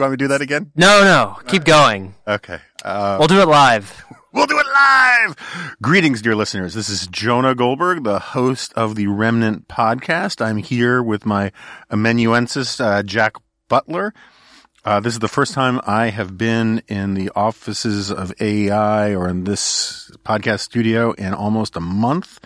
you want me to do that again? No, no, keep going. Okay. Uh, We'll do it live. We'll do it live. Greetings, dear listeners. This is Jonah Goldberg, the host of the Remnant podcast. I'm here with my amanuensis, uh, Jack Butler. Uh, this is the first time I have been in the offices of AEI or in this podcast studio in almost a month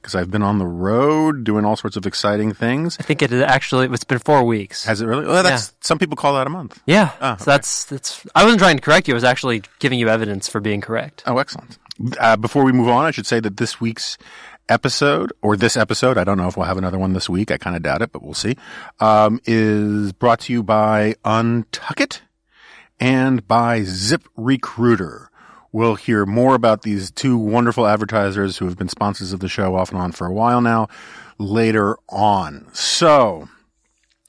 because I've been on the road doing all sorts of exciting things. I think it actually it's been four weeks. Has it really? Well, that's some people call that a month. yeah, Ah, so that's that's. I wasn't trying to correct you. I was actually giving you evidence for being correct. Oh, excellent. Uh, before we move on, I should say that this week's episode, or this episode, I don't know if we'll have another one this week. I kind of doubt it, but we'll see, um, is brought to you by Untuckit and by Zip Recruiter. We'll hear more about these two wonderful advertisers who have been sponsors of the show off and on for a while now later on. So,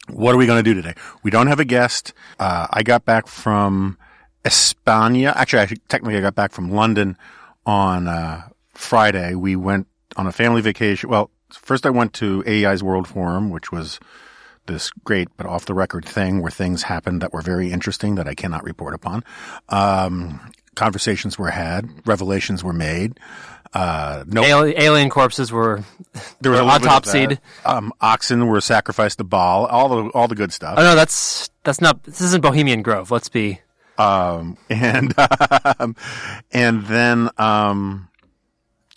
what are we going to do today? We don't have a guest. Uh, I got back from España. Actually, I, technically, I got back from London on uh, Friday. We went on a family vacation. Well, first I went to AEI's World Forum, which was this great but off the record thing where things happened that were very interesting that I cannot report upon. Um, conversations were had, revelations were made. Uh, no, Ali- alien corpses were there was were of autopsied. Um, oxen were sacrificed to Baal. All the all the good stuff. Oh no, that's that's not. This isn't Bohemian Grove. Let's be. um, and um, and then um,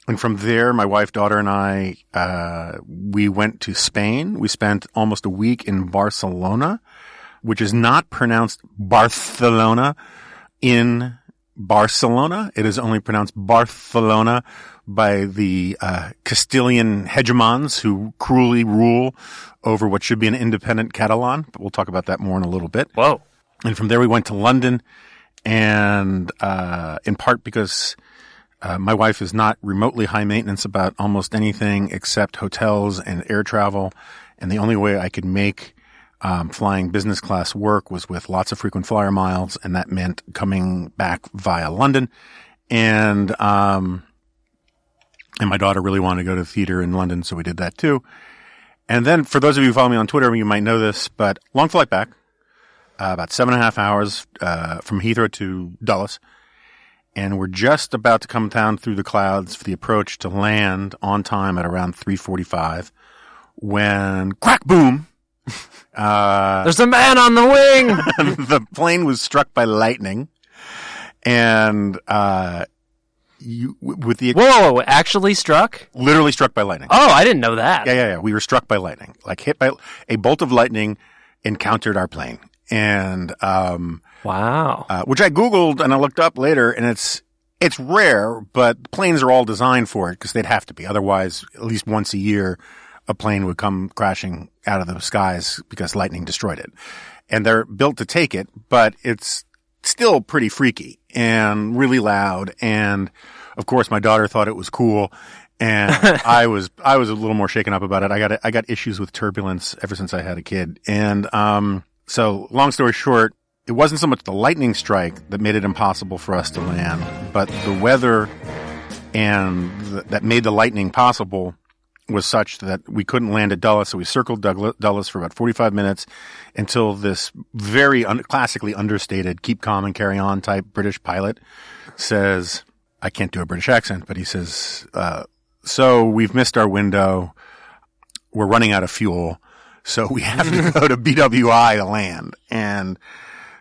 and from there, my wife, daughter, and I uh, we went to Spain. We spent almost a week in Barcelona, which is not pronounced Barcelona in Barcelona. It is only pronounced Barcelona by the uh, Castilian hegemons who cruelly rule over what should be an independent Catalan. But we'll talk about that more in a little bit. Whoa. And from there, we went to London, and uh, in part because uh, my wife is not remotely high maintenance about almost anything except hotels and air travel, and the only way I could make um, flying business class work was with lots of frequent flyer miles, and that meant coming back via London, and um, and my daughter really wanted to go to the theater in London, so we did that too. And then, for those of you who follow me on Twitter, you might know this, but long flight back uh, about seven and a half hours uh, from Heathrow to Dulles, and we're just about to come down through the clouds for the approach to land on time at around three forty-five. When crack boom, uh, There's a man on the wing. the plane was struck by lightning, and uh, you with the Whoa! Actually struck. literally struck by lightning. Oh, I didn't know that. Yeah, yeah, yeah. We were struck by lightning, like hit by a bolt of lightning encountered our plane, and um, Wow. uh, which I googled and I looked up later, and it's it's rare, but planes are all designed for it because they'd have to be. Otherwise, at least once a year, a plane would come crashing out of the skies because lightning destroyed it, and they're built to take it. But it's still pretty freaky and really loud, and of course, my daughter thought it was cool. And I was, I was a little more shaken up about it. I got, I got issues with turbulence ever since I had a kid. And, um, so long story short, it wasn't so much the lightning strike that made it impossible for us to land, but the weather and th- that made the lightning possible was such that we couldn't land at Dulles. So we circled Dulles for about 45 minutes until this very un- classically understated keep calm and carry on type British pilot says, I can't do a British accent, but he says, uh, so we've missed our window. We're running out of fuel. So we have to go to BWI to land. And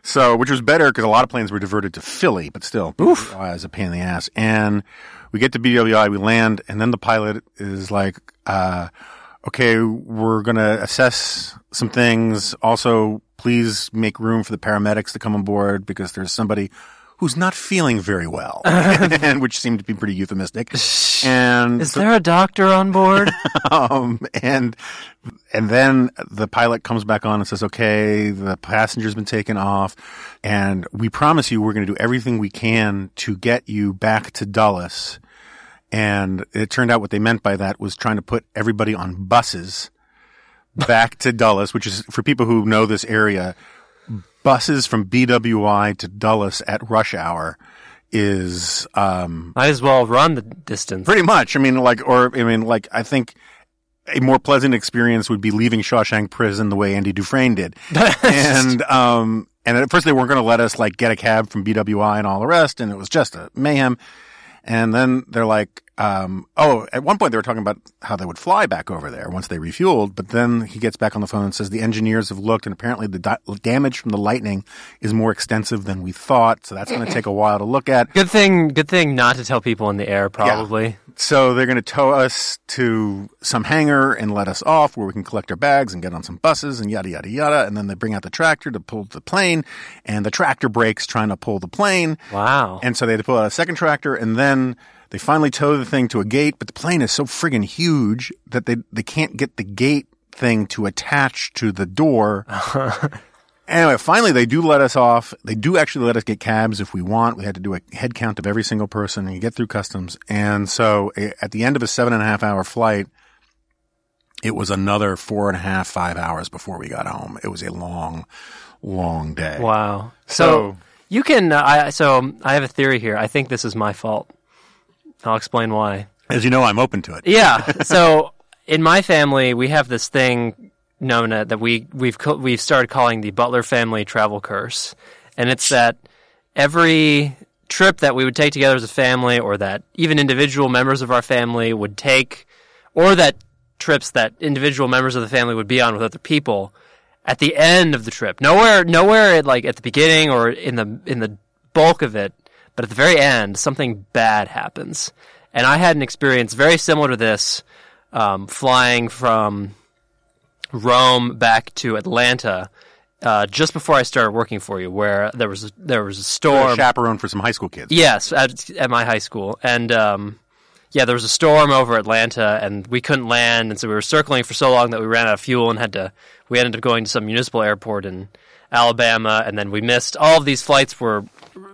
so, which was better because a lot of planes were diverted to Philly, but still, BWI is a pain in the ass. And we get to BWI, we land, and then the pilot is like, uh, okay, we're going to assess some things. Also, please make room for the paramedics to come on board because there's somebody who's not feeling very well, and which seemed to be pretty euphemistic. And Is there a doctor on board? um, and and then the pilot comes back on and says, "Okay, the passenger's been taken off, and we promise you we're going to do everything we can to get you back to Dulles." And it turned out what they meant by that was trying to put everybody on buses back to Dulles, which is for people who know this area, buses from BWI to Dulles at rush hour is um Might as well run the distance. Pretty much. I mean, like, or I mean, like, I think a more pleasant experience would be leaving Shawshank Prison the way Andy Dufresne did, and um, and at first they weren't going to let us like get a cab from BWI and all the rest, and it was just a mayhem. And then they're like, um, oh, at one point they were talking about how they would fly back over there once they refueled, but then he gets back on the phone and says the engineers have looked and apparently the di- damage from the lightning is more extensive than we thought, so that's going to take a while to look at. Good thing, good thing not to tell people in the air, probably. So they're going to tow us to some hangar and let us off where we can collect our bags and get on some buses and yada, yada, yada. And then they bring out the tractor to pull the plane and the tractor breaks trying to pull the plane. Wow. And so they had to pull out a second tractor and then they finally tow the thing to a gate, but the plane is so friggin' huge that they, they can't get the gate thing to attach to the door. Anyway, finally they do let us off. They do actually let us get cabs if we want. We had to do a head count of every single person and you get through customs. And so at the end of a seven and a half hour flight, it was another four and a half, five hours before we got home. It was a long, long day. Wow. So, So- you can. Uh, I so I have a theory here. I think this is my fault. I'll explain why. As you know, I'm open to it. Yeah. So in my family, we have this thing known uh, that we we've we've started calling the Butler family travel curse, and it's that every trip that we would take together as a family, or that even individual members of our family would take, or that trips that individual members of the family would be on with other people, at the end of the trip, nowhere nowhere at, like at the beginning or in the in the bulk of it, but at the very end, something bad happens. And I had an experience very similar to this, um, flying from Rome back to Atlanta uh, just before I started working for you, where there was a, there was a A storm. chaperone for some high school kids. Yes, at, at my high school, and um, yeah, there was a storm over Atlanta, and we couldn't land, and so we were circling for so long that we ran out of fuel and had to. We ended up going to some municipal airport in Alabama, and then we missed all of these flights were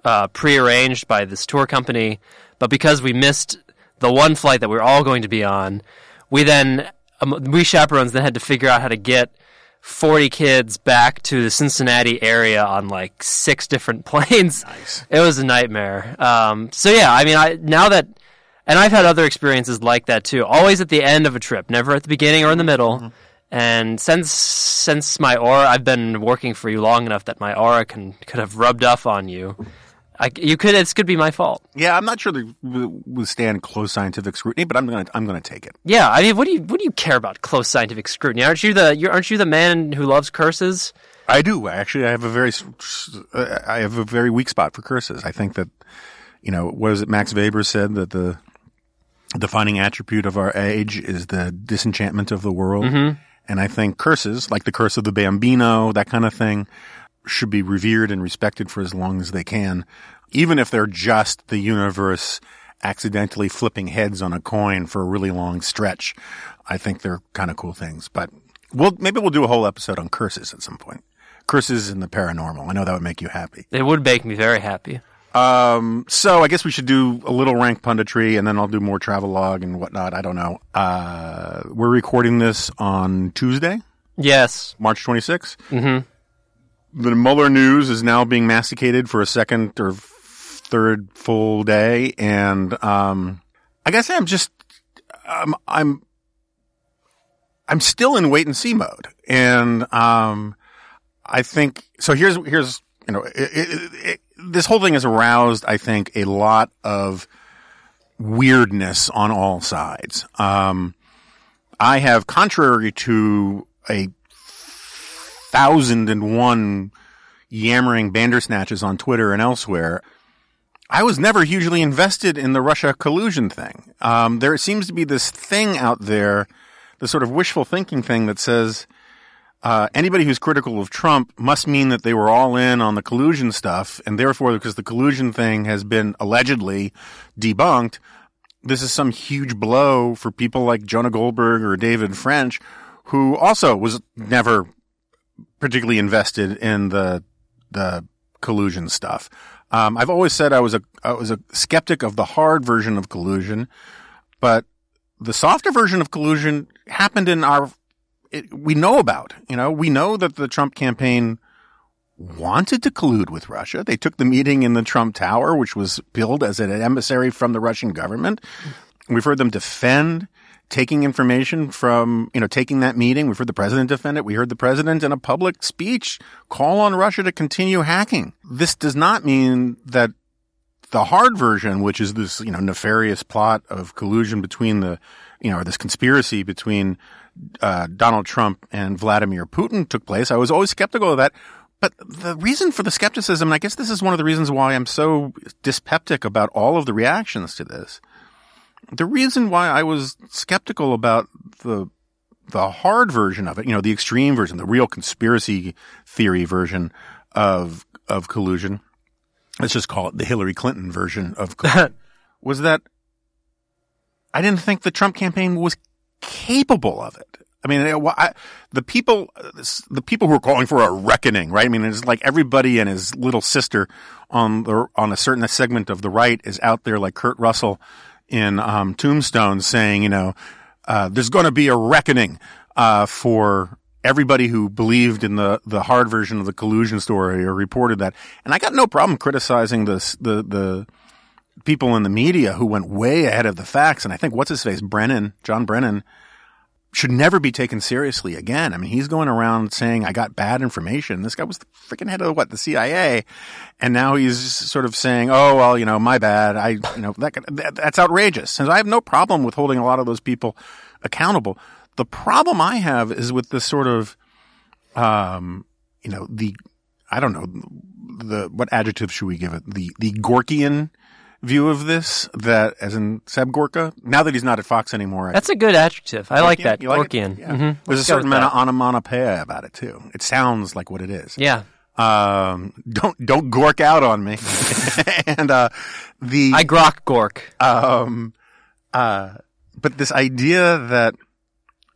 uh, prearranged by this tour company, but because we missed the one flight that we were all going to be on, we then um, we chaperones then had to figure out how to get 40 kids back to the Cincinnati area on like six different planes. Nice. It was a nightmare. Um, so yeah, I mean, I now that, and I've had other experiences like that too. Always at the end of a trip, never at the beginning or in the middle. And since since my aura, I've been working for you long enough that my aura can could have rubbed off on you. I, you could. It could be my fault. Yeah, I'm not sure they withstand close scientific scrutiny, but I'm going to I'm to take it. Yeah, I mean, what do you what do you care about close scientific scrutiny? Aren't you the you aren't you the man who loves curses? I do actually. I have a very, I have a very weak spot for curses. I think that, you know, what is it? Max Weber said that the defining attribute of our age is the disenchantment of the world, mm-hmm. And I think curses, like the curse of the Bambino, that kind of thing, should be revered and respected for as long as they can, even if they're just the universe accidentally flipping heads on a coin for a really long stretch. I think they're kind of cool things, but we'll maybe we'll do a whole episode on curses at some point. Curses and the paranormal. I know that would make you happy. It would make me very happy. Um, so I guess we should do a little rank punditry and then I'll do more travel log and whatnot. I don't know. Uh, we're recording this on Tuesday, Yes. March 26th. Mm-hmm. The Mueller news is now being masticated for a second or third full day. And, um, I guess I'm just, I'm I'm, I'm still in wait and see mode. And, um, I think, so here's, here's, you know, it, it, it, this whole thing has aroused, I think, a lot of weirdness on all sides. Um, I have, contrary to a thousand and one yammering bandersnatches on Twitter and elsewhere, I was never hugely invested in the Russia collusion thing. Um, there seems to be this thing out there, the sort of wishful thinking thing that says, uh, anybody who's critical of Trump must mean that they were all in on the collusion stuff, and therefore, because the collusion thing has been allegedly debunked, this is some huge blow for people like Jonah Goldberg or David French, who also was never particularly invested in the the collusion stuff. Um, I've always said I was a I was a skeptic of the hard version of collusion, but the softer version of collusion happened in our it, we know about. You know, we know that the Trump campaign wanted to collude with Russia. They took the meeting in the Trump Tower, which was billed as an emissary from the Russian government. We've heard them defend taking information from, you know, taking that meeting. We've heard the president defend it. We heard the president in a public speech call on Russia to continue hacking. This does not mean that the hard version, which is this, you know, nefarious plot of collusion between the, you know, or this conspiracy between uh, Donald Trump and Vladimir Putin took place. I was always skeptical of that. But the reason for the skepticism, and I guess this is one of the reasons why I'm so dyspeptic about all of the reactions to this. The reason why I was skeptical about the the hard version of it, you know, the extreme version, the real conspiracy theory version of of collusion, let's just call it the Hillary Clinton version of collusion, was that I didn't think the Trump campaign was capable of it. I mean, I, the people, the people who are calling for a reckoning, right? I mean, it's like everybody and his little sister on the on a certain segment of the right is out there, like Kurt Russell in um, Tombstone, saying, you know, uh, there's going to be a reckoning uh, for everybody who believed in the the hard version of the collusion story or reported that. And I got no problem criticizing this the the people in the media who went way ahead of the facts. And I think what's his face, Brennan, John Brennan should never be taken seriously again. I mean, he's going around saying, I got bad information. This guy was the freaking head of what, the CIA. And now he's sort of saying, oh, well, you know, my bad. I, you know, that, that that's outrageous. And I have no problem with holding a lot of those people accountable. The problem I have is with this sort of, um, you know, the, I don't know, the, what adjective should we give it? The, the Gorkian view of this that as in Seb Gorka, now that he's not at Fox anymore. That's a good adjective. I like that. You like Gorkian. Yeah. Mhm. There's Let's a certain amount that. of onomatopoeia about it too. It sounds like what it is. Yeah. Um, don't, don't gork out on me. and, uh, the, I grok Gork. um, uh, but this idea that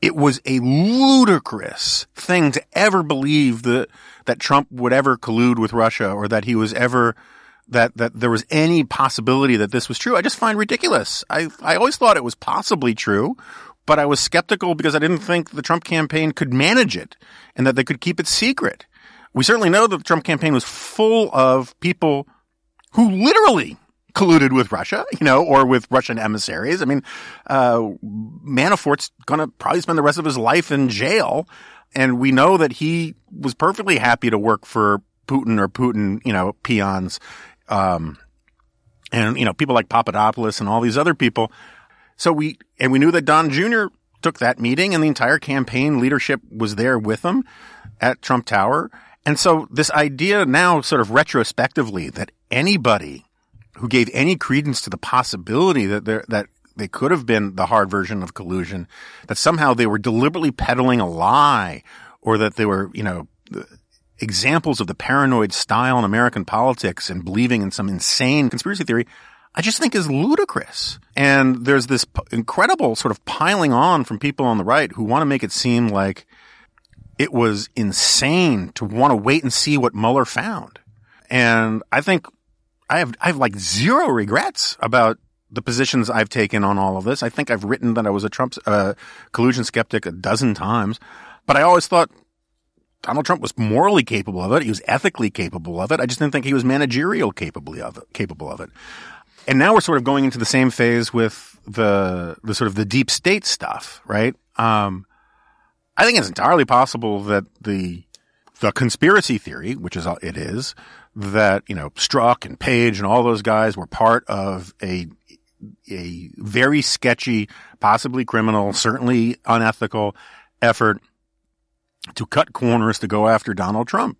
it was a ludicrous thing to ever believe that, that Trump would ever collude with Russia or that he was ever, that, that there was any possibility that this was true. I just find ridiculous. I, I always thought it was possibly true, but I was skeptical because I didn't think the Trump campaign could manage it and that they could keep it secret. We certainly know that the Trump campaign was full of people who literally colluded with Russia, you know, or with Russian emissaries. I mean, uh, Manafort's going to probably spend the rest of his life in jail. And we know that he was perfectly happy to work for Putin or Putin, you know, peons. Um, and, you know, people like Papadopoulos and all these other people. So we, and we knew that Don Jr. took that meeting and the entire campaign leadership was there with him at Trump Tower. And so this idea now sort of retrospectively that anybody who gave any credence to the possibility that there, that they could have been the hard version of collusion, that somehow they were deliberately peddling a lie or that they were, you know, examples of the paranoid style in American politics and believing in some insane conspiracy theory, I just think is ludicrous. And there's this p- incredible sort of piling on from people on the right who want to make it seem like it was insane to want to wait and see what Mueller found. And I think I have, I have like zero regrets about the positions I've taken on all of this. I think I've written that I was a Trump uh, collusion skeptic a dozen times, but I always thought Donald Trump was morally capable of it. He was ethically capable of it. I just didn't think he was managerial capable of it, capable of it. And now we're sort of going into the same phase with the, the sort of the deep state stuff, right? Um, I think it's entirely possible that the, the conspiracy theory, which is, it is, that, you know, Strzok and Page and all those guys were part of a, a very sketchy, possibly criminal, certainly unethical effort to cut corners to go after Donald Trump.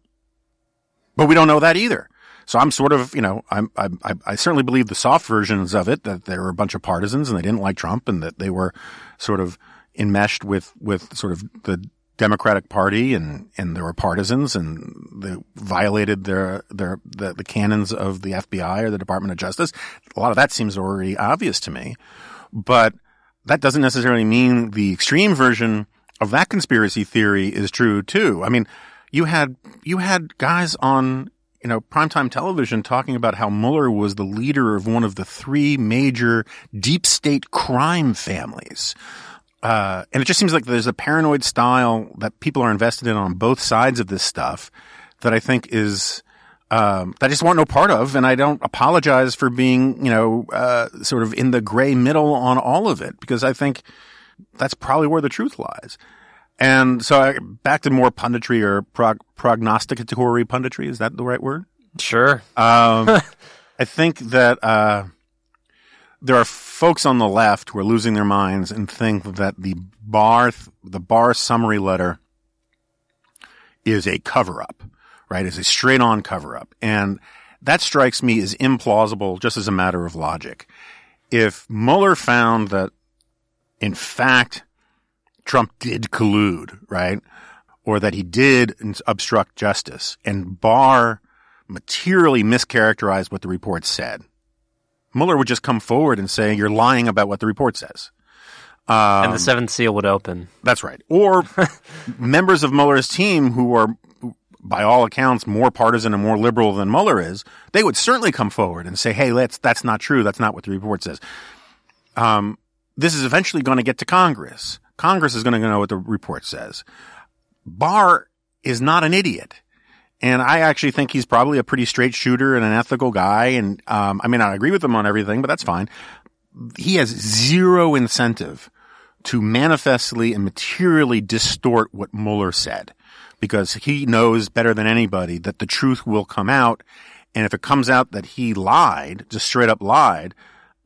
But we don't know that either. So I'm sort of, you know, I'm, I, I, certainly believe the soft versions of it that there were a bunch of partisans and they didn't like Trump and that they were sort of enmeshed with, with sort of the Democratic Party and, and there were partisans and they violated their, their, the, the canons of the FBI or the Department of Justice. A lot of that seems already obvious to me, but that doesn't necessarily mean the extreme version of that conspiracy theory is true too. I mean, you had, you had guys on, you know, primetime television talking about how Mueller was the leader of one of the three major deep state crime families. Uh, and it just seems like there's a paranoid style that people are invested in on both sides of this stuff that I think is, um, that I just want no part of. And I don't apologize for being, you know, uh, sort of in the gray middle on all of it because I think that's probably where the truth lies. And so I, back to more punditry or prog- prognosticatory punditry. Is that the right word? Sure. Um, I think that uh, there are folks on the left who are losing their minds and think that the bar the bar summary letter is a cover up, right? Is a straight on cover up, and that strikes me as implausible, just as a matter of logic. If Mueller found that, in fact, Trump did collude, right? Or that he did obstruct justice and Barr materially mischaracterized what the report said. Mueller would just come forward and say, you're lying about what the report says. Um, and the seventh seal would open. That's right. Or members of Mueller's team who are, by all accounts, more partisan and more liberal than Mueller is, they would certainly come forward and say, hey, let's, that's not true. That's not what the report says. Um, this is eventually going to get to Congress. Congress is going to know what the report says. Barr is not an idiot. And I actually think he's probably a pretty straight shooter and an ethical guy. And um, I may not agree with him on everything, but that's fine. He has zero incentive to manifestly and materially distort what Mueller said because he knows better than anybody that the truth will come out. And if it comes out that he lied, just straight up lied,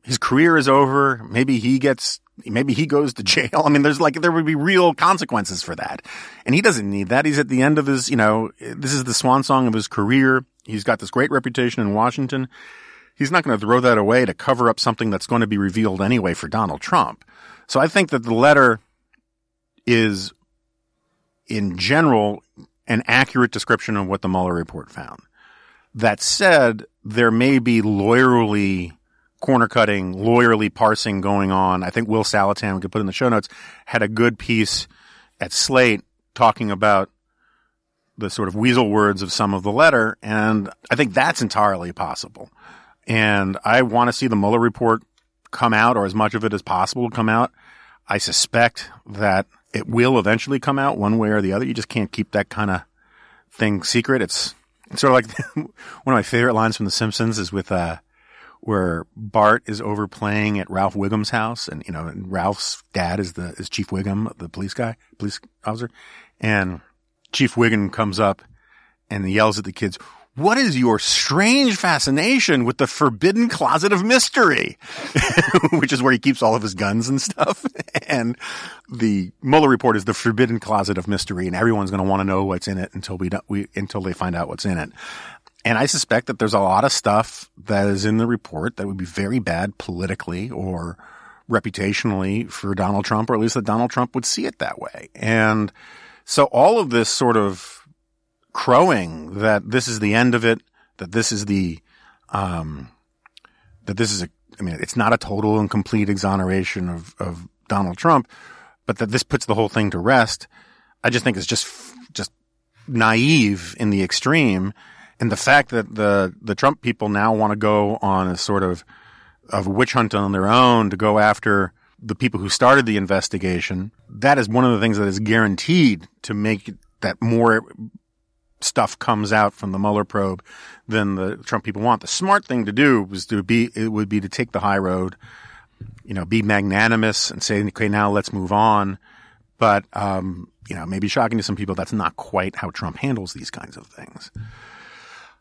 his career is over. Maybe he gets maybe he goes to jail. I mean, there's like, there would be real consequences for that. And he doesn't need that. He's at the end of his, you know, this is the swan song of his career. He's got this great reputation in Washington. He's not going to throw that away to cover up something that's going to be revealed anyway for Donald Trump. So I think that the letter is in general an accurate description of what the Mueller report found. That said, there may be lawyerly corner cutting, lawyerly parsing going on. I think Will Saletan, we could put in the show notes, had a good piece at Slate talking about the sort of weasel words of some of the letter. And I think that's entirely possible. And I want to see the Mueller report come out or as much of it as possible come out. I suspect that it will eventually come out one way or the other. You just can't keep that kind of thing secret. It's, it's sort of like one of my favorite lines from The Simpsons is with, uh, where Bart is overplaying at Ralph Wiggum's house, and you know, and Ralph's dad is the is Chief Wiggum, the police guy, police officer, and Chief Wiggum comes up and yells at the kids, "What is your strange fascination with the forbidden closet of mystery?" Which is where he keeps all of his guns and stuff. and the Mueller report is the forbidden closet of mystery, and everyone's going to want to know what's in it until we, we until they find out what's in it. And I suspect that there's a lot of stuff that is in the report that would be very bad politically or reputationally for Donald Trump, or at least that Donald Trump would see it that way. And so all of this sort of crowing that this is the end of it, that this is the, um, that this is a, I mean, it's not a total and complete exoneration of, of Donald Trump, but that this puts the whole thing to rest. I just think it's just, just naive in the extreme and the fact that the the Trump people now want to go on a sort of of witch hunt on their own to go after the people who started the investigation, that is one of the things that is guaranteed to make that more stuff comes out from the Mueller probe than the Trump people want. The smart thing to do was to be it would be to take the high road, you know, be magnanimous and say, okay, now let's move on. But um, you know, maybe shocking to some people, that's not quite how Trump handles these kinds of things.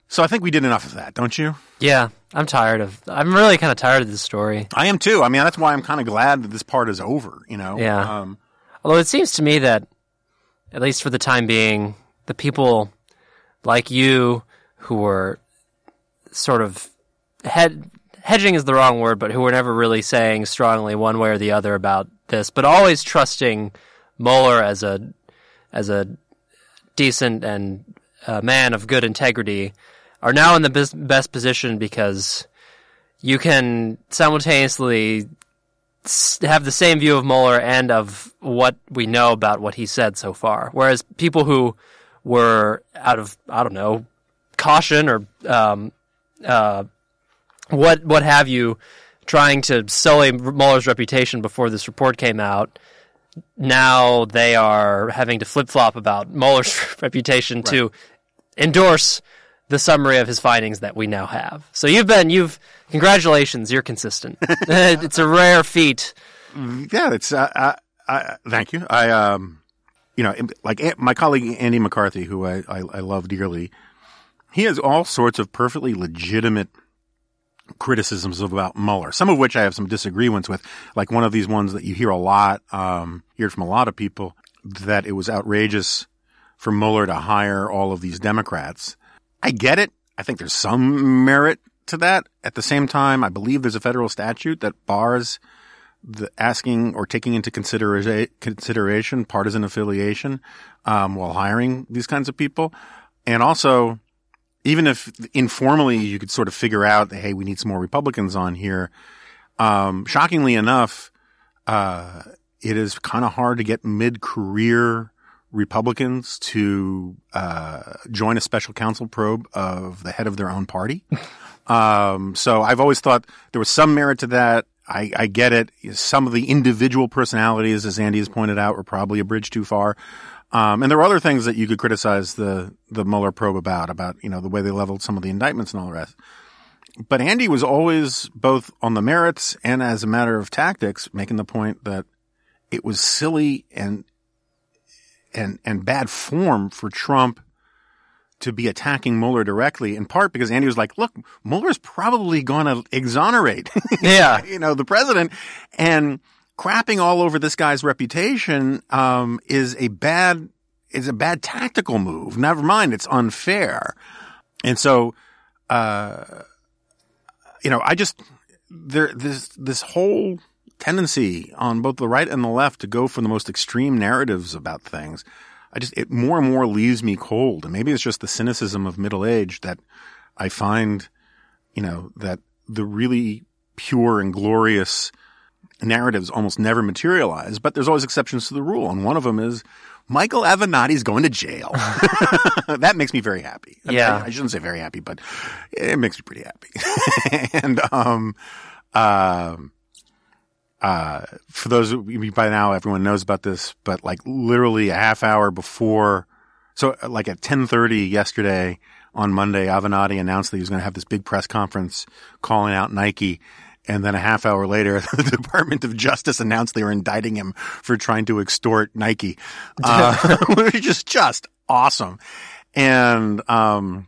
So I think we did enough of that, don't you? Yeah, I'm tired of. I'm really kind of tired of this story. I am too. I mean, that's why I'm kind of glad that this part is over. You know. Yeah. Um, Although it seems to me that, at least for the time being, the people like you who were sort of head hedging is the wrong word, but who were never really saying strongly one way or the other about this, but always trusting Mueller as a as a decent and uh, man of good integrity are now in the best position because you can simultaneously have the same view of Mueller and of what we know about what he said so far. Whereas people who were out of I don't know caution or um, uh, what what have you, trying to sully Mueller's reputation before this report came out. Now they are having to flip flop about Mueller's reputation right. to endorse the summary of his findings that we now have. So you've been, you've, congratulations, you're consistent. it's a rare feat. Yeah, it's, uh, uh, I, thank you. I, um, you know, like my colleague Andy McCarthy, who I, I, I love dearly, he has all sorts of perfectly legitimate criticisms about Mueller, some of which I have some disagreements with. Like one of these ones that you hear a lot, um, hear from a lot of people that it was outrageous for Mueller to hire all of these Democrats. I get it. I think there's some merit to that. At the same time, I believe there's a federal statute that bars the asking or taking into considera- consideration partisan affiliation um, while hiring these kinds of people. And also, even if informally you could sort of figure out that, hey, we need some more Republicans on here, um, shockingly enough, uh, it is kind of hard to get mid career Republicans to uh, join a special counsel probe of the head of their own party. um, so I've always thought there was some merit to that. I, I, get it. Some of the individual personalities, as Andy has pointed out, were probably a bridge too far. Um, and there were other things that you could criticize the the Mueller probe about, about you know the way they leveled some of the indictments and all the rest. But Andy was always both on the merits and as a matter of tactics, making the point that it was silly and and and bad form for Trump to be attacking Mueller directly, in part because Andy was like, "Look, Mueller's probably going to exonerate, yeah, you know, the president," and crapping all over this guy's reputation um, is a bad is a bad tactical move. Never mind, it's unfair, and so, uh, you know, I just there this this whole tendency on both the right and the left to go for the most extreme narratives about things. I just, it more and more leaves me cold. And maybe it's just the cynicism of middle age that I find, you know, that the really pure and glorious narratives almost never materialize, but there's always exceptions to the rule. And one of them is Michael Avenatti's going to jail. that makes me very happy. Yeah. I, I, shouldn't say very happy, but it makes me pretty happy. and, um, um, uh, for those by now, everyone knows about this, but like literally a half hour before, so like at 1030 yesterday on Monday, Avenatti announced that he was going to have this big press conference calling out Nike. And then a half hour later, the Department of Justice announced they were indicting him for trying to extort Nike, uh, which is just awesome. And, um,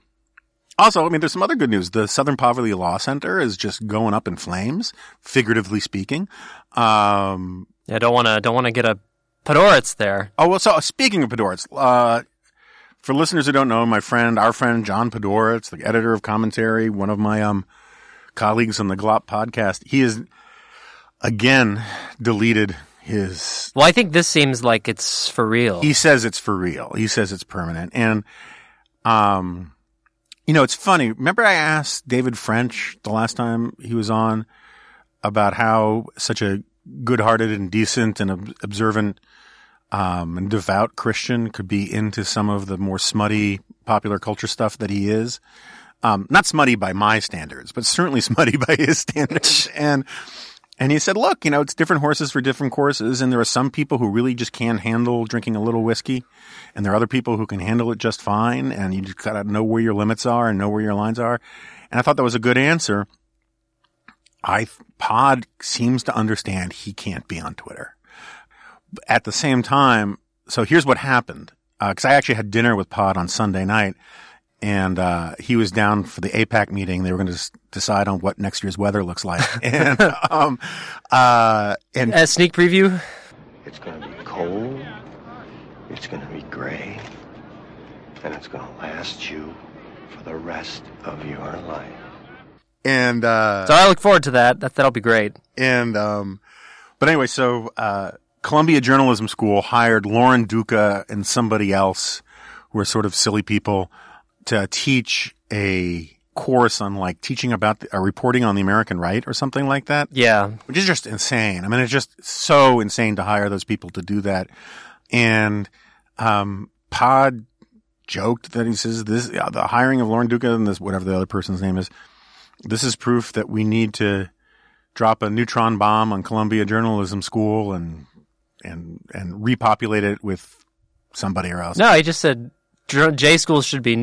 also, I mean, there's some other good news. The Southern Poverty Law Center is just going up in flames, figuratively speaking. Um, yeah, don't want to don't want to get a Podhoretz there. Oh well, so speaking of Podhoretz, uh, for listeners who don't know, my friend, our friend John Podhoretz, the editor of commentary, one of my um colleagues on the Glop podcast, he has again deleted his. Well, I think this seems like it's for real. He says it's for real. He says it's permanent, and um you know, it's funny. Remember I asked David French the last time he was on about how such a good-hearted and decent and observant um, and devout Christian could be into some of the more smutty popular culture stuff that he is. Um, not smutty by my standards, but certainly smutty by his standards. and and he said, look, you know, it's different horses for different courses. And there are some people who really just can't handle drinking a little whiskey. And there are other people who can handle it just fine. And you just gotta know where your limits are and know where your lines are. And I thought that was a good answer. I, Pod seems to understand he can't be on Twitter. At the same time, so here's what happened. Uh, cause I actually had dinner with Pod on Sunday night and uh, he was down for the AIPAC meeting. They were going to decide on what next year's weather looks like. and um, uh, and a sneak preview. It's going to be cold. It's going to be gray, and it's going to last you for the rest of your life. And uh, so I look forward to that. That that'll be great. And um, but anyway, so uh, Columbia Journalism School hired Lauren Duca and somebody else who are sort of silly people to teach a course on like teaching about the, uh, reporting on the American right or something like that. Yeah. Which is just insane. I mean, it's just so insane to hire those people to do that. And, um, Pod joked that he says this, uh, the hiring of Lauren Duca and this, whatever the other person's name is, this is proof that we need to drop a neutron bomb on Columbia Journalism School and, and, and repopulate it with somebody or else. No, he just said J schools should be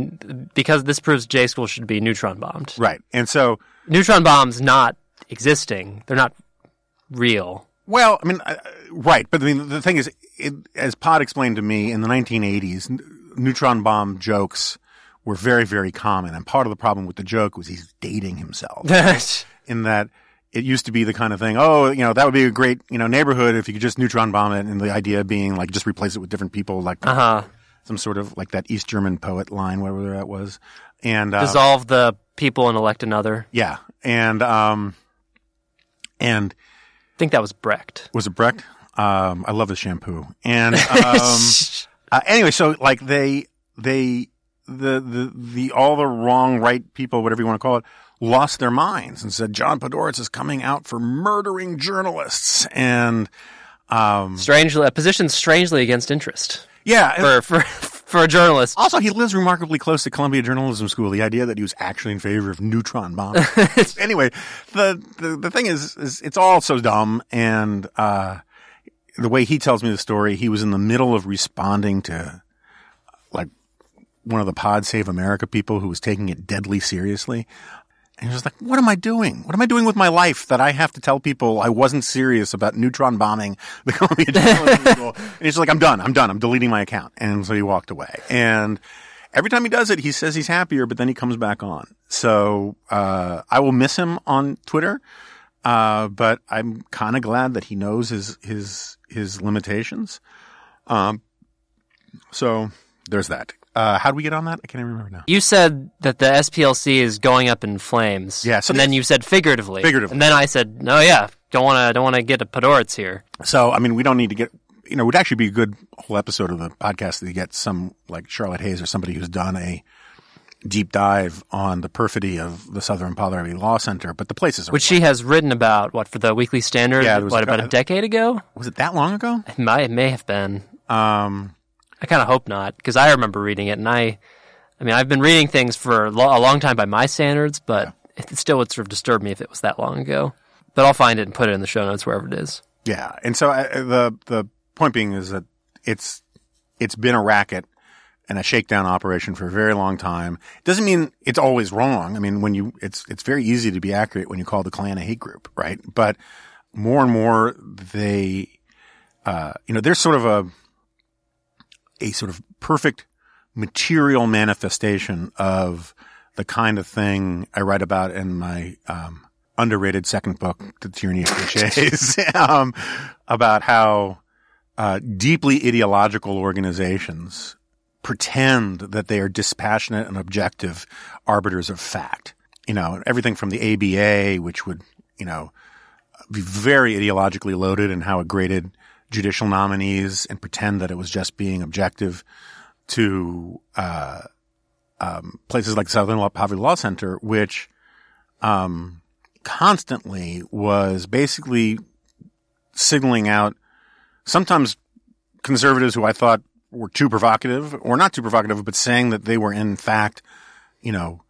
because this proves J schools should be neutron bombed. Right. And so neutron bombs not existing. They're not real. Well, I mean, uh, right, but I mean, the thing is, it, as Pod explained to me in the 1980s, n- neutron bomb jokes were very, very common, and part of the problem with the joke was he's dating himself in that it used to be the kind of thing, oh, you know, that would be a great, you know, neighborhood if you could just neutron bomb it, and the idea being like just replace it with different people, like uh huh. Some sort of like that East German poet line, whatever that was, and uh, Dissolve the people and elect another. yeah, and um, and I think that was Brecht. was it Brecht? Um, I love his shampoo, and um, uh, anyway, so like they they the the the all the wrong right people, whatever you want to call it, lost their minds and said John Podhoretz is coming out for murdering journalists, and um, strangely, a position strangely against interest yeah, for for for a journalist. also he lives remarkably close to Columbia Journalism School. The idea that he was actually in favor of neutron bombs. anyway, the, the the thing is, is it's all so dumb, and uh, the way he tells me the story, he was in the middle of responding to like one of the Pod Save America people who was taking it deadly seriously. And he was like, what am I doing? What am I doing with my life that I have to tell people I wasn't serious about neutron bombing the Columbia Journalism School? And he's like, I'm done. I'm done. I'm deleting my account. And so he walked away. And every time he does it, he says he's happier, but then he comes back on. So, uh, I will miss him on Twitter. Uh, but I'm kind of glad that he knows his, his, his limitations. Um, so there's that. Uh, how do we get on that? I can't even remember now. You said that the SPLC is going up in flames. Yeah, so and then you said figuratively. Figuratively. And then I said, no, yeah, don't want to don't want to get a Podhoretz here. So, I mean, we don't need to get, you know, it would actually be a good whole episode of the podcast to get some, like Charlotte Hayes or somebody who's done a deep dive on the perfidy of the Southern Poverty Law Center, but the places are. Which she has written about what for the Weekly Standard? Yeah, what a- about a decade ago? was it that long ago? It might it may have been. Um, I kind of hope not because I remember reading it, and I, I mean, I've been reading things for a, long time by my standards, but it still would sort of disturb me if it was that long ago. But I'll find it and put it in the show notes wherever it is. yeah. And so uh, the, the point being is that it's, it's been a racket and a shakedown operation for a very long time. Doesn't mean it's always wrong. I mean, when you, it's, it's very easy to be accurate when you call the Klan a hate group, right? But more and more they, uh, you know, there's sort of a, a sort of perfect material manifestation of the kind of thing I write about in my, um, underrated second book, The Tyranny of Cliches, um, about how, uh, deeply ideological organizations pretend that they are dispassionate and objective arbiters of fact. You know, everything from the ABA, which would, you know, be very ideologically loaded and how it graded judicial nominees and pretend that it was just being objective to, uh, um, places like Southern Poverty Law Center, which, um, constantly was basically signaling out sometimes conservatives who I thought were too provocative or not too provocative, but saying that they were in fact, you know,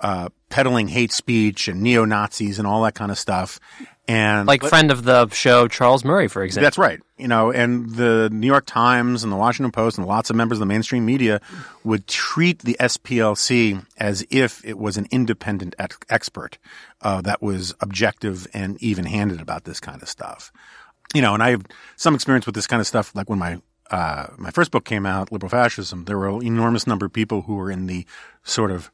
uh, peddling hate speech and neo Nazis and all that kind of stuff. And Like friend of the show, Charles Murray, for example. that's right. You know, and the New York Times and the Washington Post and lots of members of the mainstream media would treat the SPLC as if it was an independent ex- expert uh, that was objective and even handed about this kind of stuff. You know, and I have some experience with this kind of stuff. Like when my uh, my first book came out, Liberal Fascism, there were an enormous number of people who were in the sort of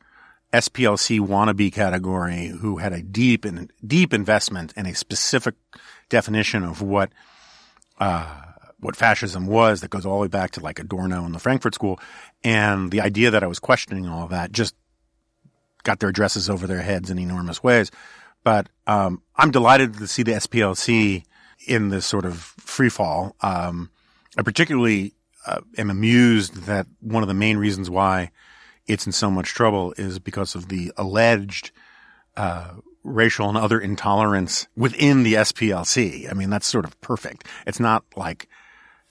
SPLC wannabe category who had a deep and deep investment in a specific definition of what uh, what fascism was that goes all the way back to like Adorno and the Frankfurt School, and the idea that I was questioning all that just got their addresses over their heads in enormous ways. But um, I'm delighted to see the SPLC in this sort of free fall. Um, I particularly uh, am amused that one of the main reasons why it's in so much trouble is because of the alleged uh, racial and other intolerance within the SPLC. I mean, that's sort of perfect. It's not like,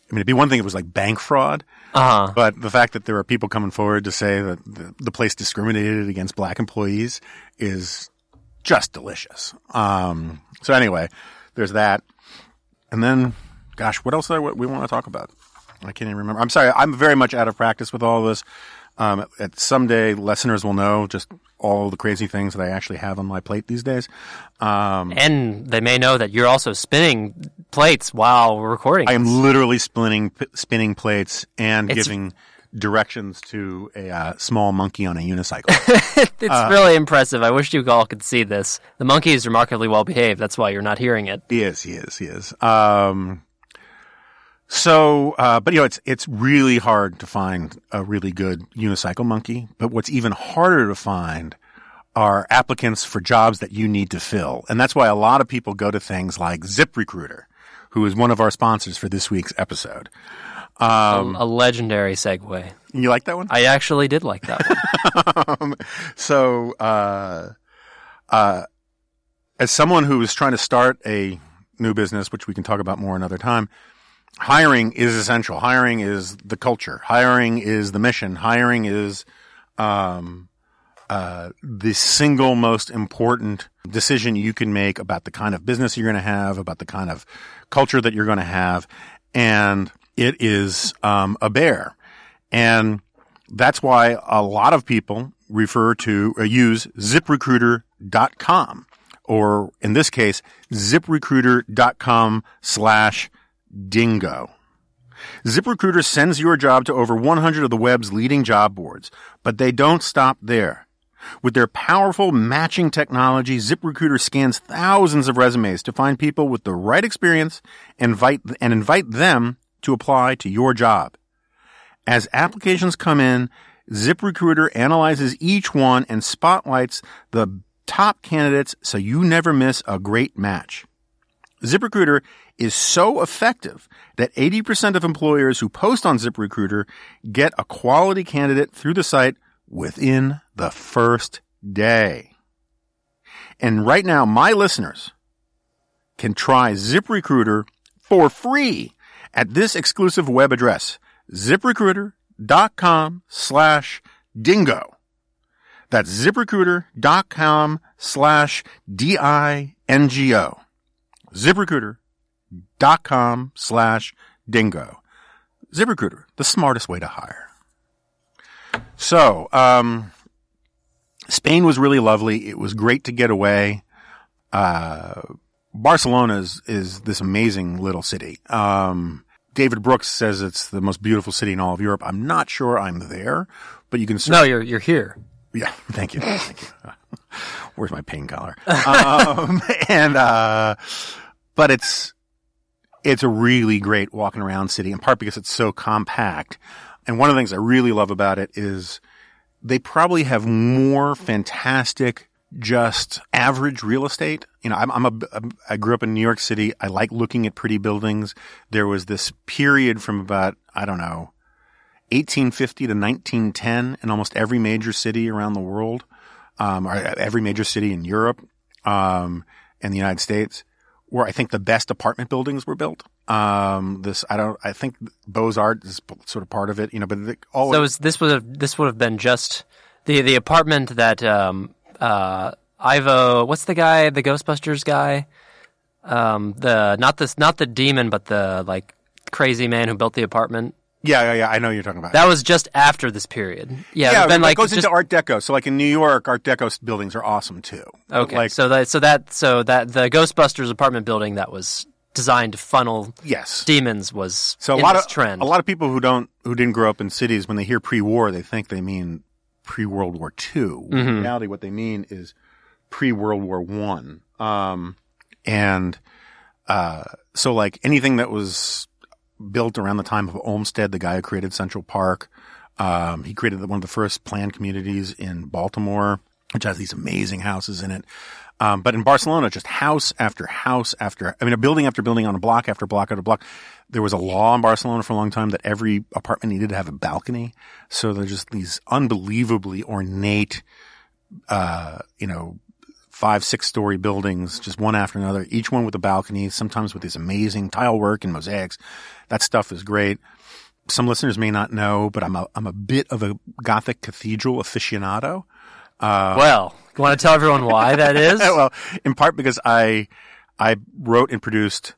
I mean, it'd be one thing if it was like bank fraud, Uh huh. but the fact that there are people coming forward to say that the, the place discriminated against black employees is just delicious. Um, so anyway, there's that. And then, gosh, what else do I, we want to talk about? I can't even remember. I'm sorry. I'm very much out of practice with all this. Um, at someday, listeners will know just all the crazy things that I actually have on my plate these days. Um, And they may know that you're also spinning plates while we're recording. I am literally spinning spinning plates and It's- giving directions to a uh, small monkey on a unicycle. it's uh, really impressive. I wish you all could see this. The monkey is remarkably well behaved. That's why you're not hearing it. he is, he is, he is. Um, so, uh, but you know, it's it's really hard to find a really good unicycle monkey. But what's even harder to find are applicants for jobs that you need to fill, and that's why a lot of people go to things like ZipRecruiter, who is one of our sponsors for this week's episode. Um, a, a legendary segue. You like that one? I actually did like that one. um, so, uh, uh, as someone who is trying to start a new business, which we can talk about more another time, hiring is essential. Hiring is the culture. Hiring is the mission. Hiring is, um, uh, the single most important decision you can make about the kind of business you're going to have, about the kind of culture that you're going to have. And it is, um, a bear. And that's why a lot of people refer to uh, use ziprecruiter.com or in this case, ziprecruiter.com slash dingo. ZipRecruiter sends your job to over 100 of the web's leading job boards, but they don't stop there. With their powerful matching technology, ZipRecruiter scans thousands of resumes to find people with the right experience and invite, and invite them to apply to your job. As applications come in, ZipRecruiter analyzes each one and spotlights the top candidates so you never miss a great match. ZipRecruiter is so effective that 80% of employers who post on ZipRecruiter get a quality candidate through the site within the first day. And right now, my listeners can try ZipRecruiter for free at this exclusive web address, ziprecruiter.com slash dingo. That's ziprecruiter.com slash D-I-N-G-O. ZipRecruiter.com slash dingo. ZipRecruiter, the smartest way to hire. So, um, Spain was really lovely. It was great to get away. Uh, Barcelona is, is this amazing little city. Um, David Brooks says it's the most beautiful city in all of Europe. I'm not sure I'm there, but you can no, you're you're here. yeah, thank you. Thank you. Where's my pain collar? um, and, uh, but it's, it's a really great walking around city in part because it's so compact. And one of the things I really love about it is they probably have more fantastic, just average real estate. You know, I'm, I'm a, I grew up in New York City. I like looking at pretty buildings. There was this period from about, I don't know, 1850 to 1910 in almost every major city around the world, um, or every major city in Europe, um, and the United States, where I think the best apartment buildings were built. Um, this, I don't, I think Beaux Art is sort of part of it, you know, but the, all, So is, this would have this would have been just the the apartment that um uh Ivo what's the guy the Ghostbusters guy um the not this not the demon but the like crazy man who built the apartment yeah, yeah, yeah, I know you're talking about. that was just after this period yeah, yeah, then it like goes just, into Art Deco. So like in New York, Art Deco buildings are awesome too. Okay Like, so that so that so that the Ghostbusters apartment building that was designed to funnel yes. demons was So a lot this of trend a lot of people who don't who didn't grow up in cities when they hear pre-war they think they mean pre-World War II. Mm-hmm. In reality, what they mean is pre-World War One. Um, and uh, so like anything that was built around the time of Olmsted, the guy who created Central Park, um, he created one of the first planned communities in Baltimore, which has these amazing houses in it. Um, but in Barcelona, just house after house after, I mean, a building after building on a block after block after block. There was a law in Barcelona for a long time that every apartment needed to have a balcony. So there's just these unbelievably ornate, uh, you know, five, six story buildings, just one after another, each one with a balcony, sometimes with this amazing tile work and mosaics. That stuff is great. Some listeners may not know, but I'm a, I'm a bit of a Gothic cathedral aficionado. Uh, well you want to tell everyone why that is well, in part because I, I wrote and produced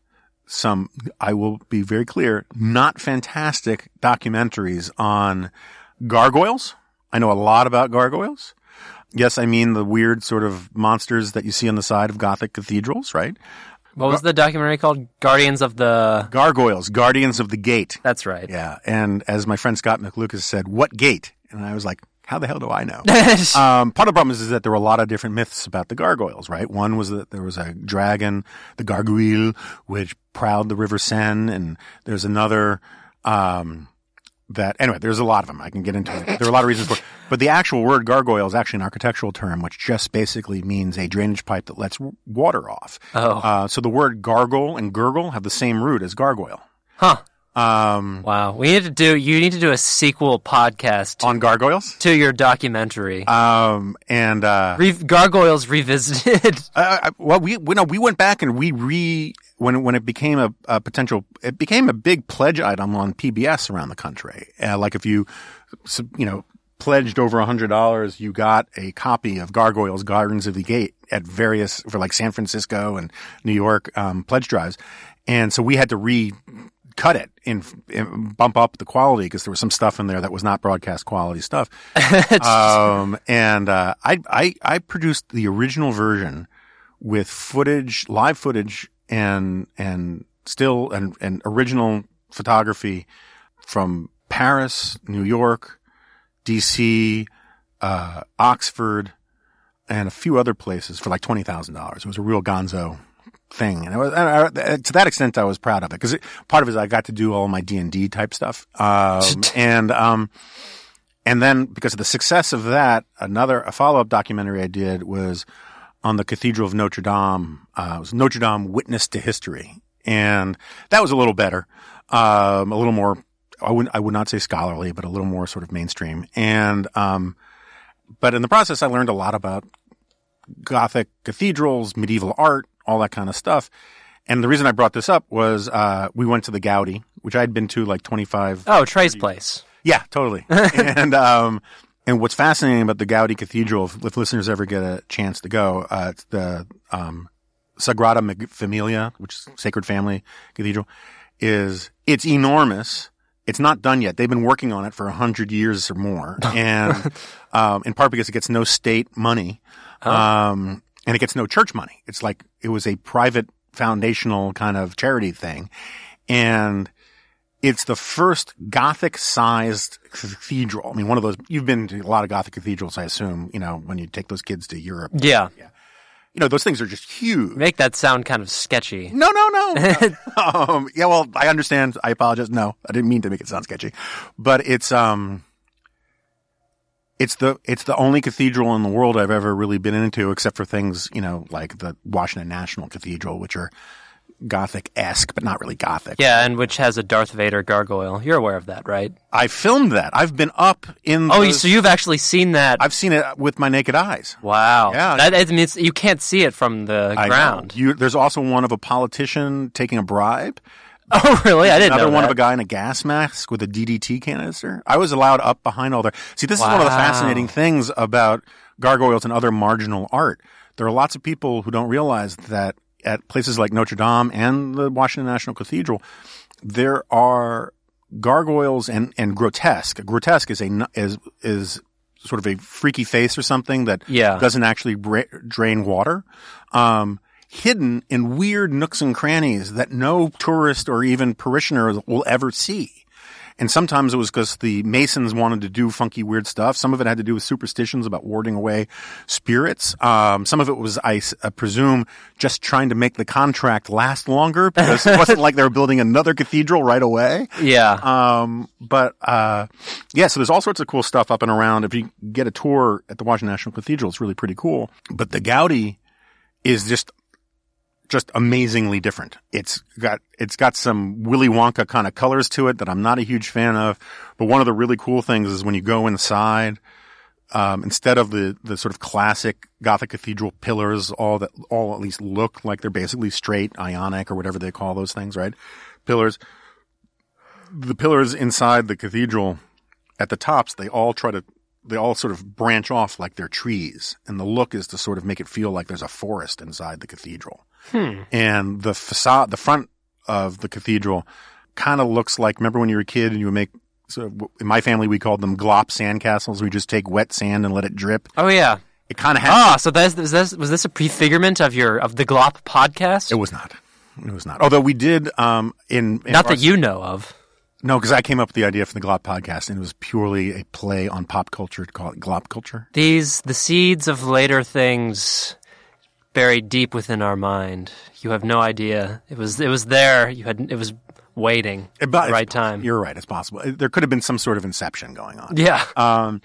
some, I will be very clear, not fantastic documentaries on gargoyles I know a lot about gargoyles. Yes, I mean the weird sort of monsters that you see on the side of Gothic cathedrals, right? What was the documentary called? Guardians of the. Gargoyles, guardians of the gate. That's right. Yeah. And as my friend Scott McLucas said, what gate? And I was like, how the hell do I know? um, part of the problem is, is that there were a lot of different myths about the gargoyles, right? One was that there was a dragon, the gargoyle, which prowled the River Seine, and there's another, um, that anyway, there's a lot of them. I can get into it. There are a lot of reasons for it. But the actual word gargoyle is actually an architectural term, which just basically means a drainage pipe that lets water off. Oh. Uh, so the word gargle and gurgle have the same root as gargoyle. Huh. Um, Wow. We need to do. You need to do a sequel podcast on gargoyles. to your documentary. Um, and, uh, Re- Gargoyles revisited. Uh, well, we we, no, we went back and we re when when it became a, a potential, it became a big pledge item on PBS around the country. Uh, like if you, you know, pledged over a hundred dollars, you got a copy of Gargoyles, Guardians of the Gate at various for like San Francisco and New York um, pledge drives, and so we had to re cut it and, and bump up the quality because there was some stuff in there that was not broadcast quality stuff. um, and uh, I, I I produced the original version with footage, live footage, and and still and and original photography from Paris, New York, D.C., uh, Oxford, and a few other places for like twenty thousand dollars. It was a real Gonzo thing, and I was, and I, to that extent, I was proud of it because part of it is I got to do all my D and D type stuff, um, and um, and then because of the success of that, another a follow up documentary I did was on the Cathedral of Notre Dame. Uh, it was Notre Dame Witness to History, and that was a little better, um, a little more. I would I would not say scholarly, but a little more sort of mainstream. And um, but in the process, I learned a lot about Gothic cathedrals, medieval art, all that kind of stuff. And the reason I brought this up was uh, we went to the Gaudi, which I'd been to like 25. Oh, Trey's place. yeah, totally. and um, and what's fascinating about the Gaudi Cathedral, if, if listeners ever get a chance to go, uh, it's the um, Sagrada Familia, which is Sacred Family Cathedral, is it's enormous. It's not done yet. They've been working on it for a hundred years or more, and um, in part because it gets no state money, um, and it gets no church money. It's like it was a private foundational kind of charity thing, and it's the first Gothic sized cathedral. I mean, one of those, you've been to a lot of Gothic cathedrals, I assume, you know, when you take those kids to Europe. Yeah. yeah. You know, those things are just huge. Make that sound kind of sketchy. No, no, no. um, yeah, well, I understand. I apologize. No, I didn't mean to make it sound sketchy, but it's, um, it's the, it's the only cathedral in the world I've ever really been into, except for things, you know, like the Washington National Cathedral, which are Gothic-esque, but not really Gothic. Yeah, and which has a Darth Vader gargoyle. You're aware of that, right? I filmed that. I've been up in. Oh, the- so you've actually seen that? I've seen it with my naked eyes. wow. Yeah. That, it means you can't see it from the I ground. You, there's also one of a politician taking a bribe. Oh, really? I didn't know. Another one that. of a guy in a gas mask with a DDT canister. I was allowed up behind all their. See, this is one of the fascinating things about gargoyles and other marginal art. There are lots of people who don't realize that at places like Notre Dame and the Washington National Cathedral, there are gargoyles and, and grotesque. Grotesque is a is is sort of a freaky face or something that Yeah. doesn't actually drain water. Um, hidden in weird nooks and crannies that no tourist or even parishioner will ever see. And sometimes it was because the Masons wanted to do funky, weird stuff. Some of it had to do with superstitions about warding away spirits. Um, some of it was, I, presume, just trying to make the contract last longer because it wasn't like they were building another cathedral right away. Yeah. Um, but uh, yeah, so there's all sorts of cool stuff up and around. If you get a tour at the Washington National Cathedral, it's really pretty cool. But the Gaudi is just just amazingly different. It's got it's got some Willy Wonka kind of colors to it that I'm not a huge fan of. But one of the really cool things is when you go inside, um, instead of the the sort of classic Gothic cathedral pillars, all that all at least look like they're basically straight ionic or whatever they call those things, right? Pillars. The pillars inside the cathedral, at the tops, they all try to they all sort of branch off like they're trees, and the look is to sort of make it feel like there's a forest inside the cathedral. And the facade, the front of the cathedral, kind of looks like. Remember when you were a kid and you would make So in my family, we called them glop sandcastles. We just take wet sand and let it drip. Oh yeah. It kind of has. Ah, so that's, was this was this a prefigurement of your of the Glop podcast? It was not. It was not. Although we did um, in, in Not our- that you know of. No, because I came up with the idea for the Glop podcast, and it was purely a play on pop culture to call it Glop culture. These the seeds of later things buried deep within our mind. You have no idea. It was it was there. You had it was waiting at But the right time. You're right. It's possible. There could have been some sort of inception going on. Yeah. Um,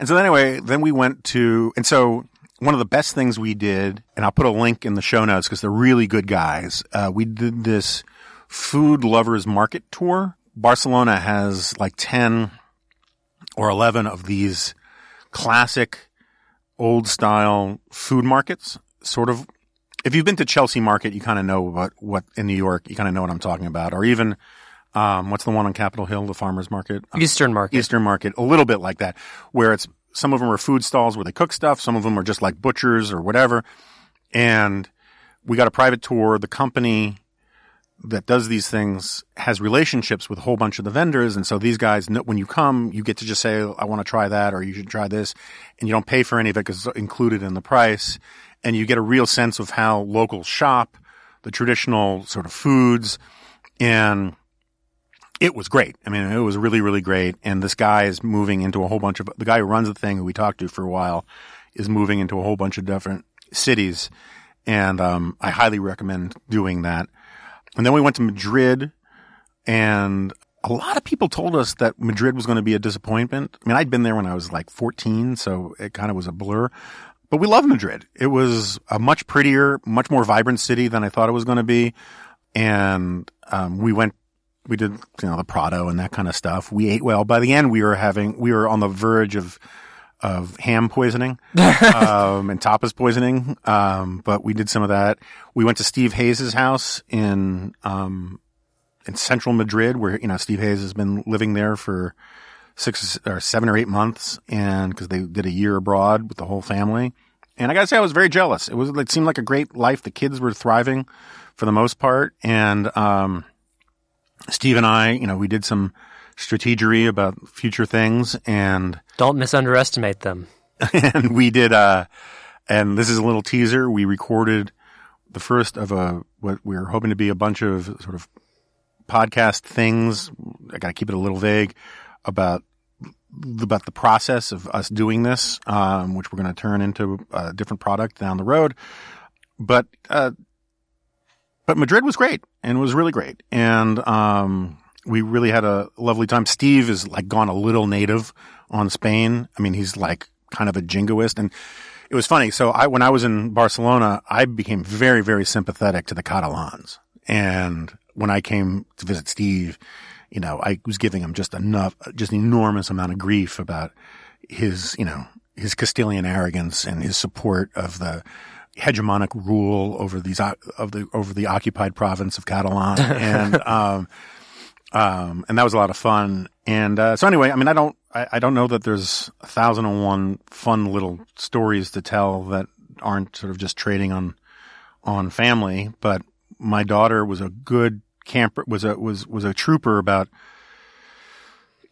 and so anyway, then we went to, and so one of the best things we did, and I'll put a link in the show notes because they're really good guys. Uh, we did this food lovers market tour. Barcelona has like 10 or 11 of these classic old style food markets, sort of. If you've been to Chelsea Market, you kind of know what, what in New York, you kind of know what I'm talking about. Or even, um, what's the one on Capitol Hill, the farmer's market? Eastern market. Eastern market, a little bit like that, where it's some of them are food stalls where they cook stuff, some of them are just like butchers or whatever. And we got a private tour. The company that does these things has relationships with a whole bunch of the vendors. And so these guys, when you come, you get to just say, I want to try that or you should try this. And you don't pay for any of it because it's included in the price. And you get a real sense of how locals shop, the traditional sort of foods. And it was great. I mean, it was really, really great. And this guy is moving into a whole bunch of, the guy who runs the thing who we talked to for a while is moving into a whole bunch of different cities. And, um, I highly recommend doing that. And then we went to Madrid and a lot of people told us that Madrid was going to be a disappointment. I mean, I'd been there when I was like 14, so it kind of was a blur. But we love Madrid. It was a much prettier, much more vibrant city than I thought it was going to be. And um, we went, we did, you know, the Prado and that kind of stuff. We ate well. By the end, we were having, we were on the verge of, of ham poisoning, um, and tapas poisoning. Um, but we did some of that. We went to Steve Hayes' house in, um, in central Madrid where, you know, Steve Hayes has been living there for six or seven or eight months and because they did a year abroad with the whole family. And I gotta say, I was very jealous. It was, it seemed like a great life. The kids were thriving for the most part. And, um, Steve and I, you know, we did some strategery about future things and, Don't misunderestimate them. and we did, uh, and this is a little teaser. We recorded the first of a, what we were hoping to be a bunch of sort of podcast things. I gotta keep it a little vague about, about the process of us doing this, um, which we're going to turn into a different product down the road. But, uh, but Madrid was great and was really great. And, um, we really had a lovely time. Steve is like gone a little native on Spain. I mean, he's like kind of a jingoist and it was funny. So I, when I was in Barcelona, I became very, very sympathetic to the Catalans. And when I came to visit Steve, you know, I was giving him just enough, just an enormous amount of grief about his, you know, his Castilian arrogance and his support of the hegemonic rule over these, of the, over the occupied province of Catalan. and, um, um, and that was a lot of fun. And, uh, so anyway, I mean, I don't, I, I don't know that there's a thousand and one fun little stories to tell that aren't sort of just trading on, on family, but my daughter was a good camper, was a, was, was a trooper about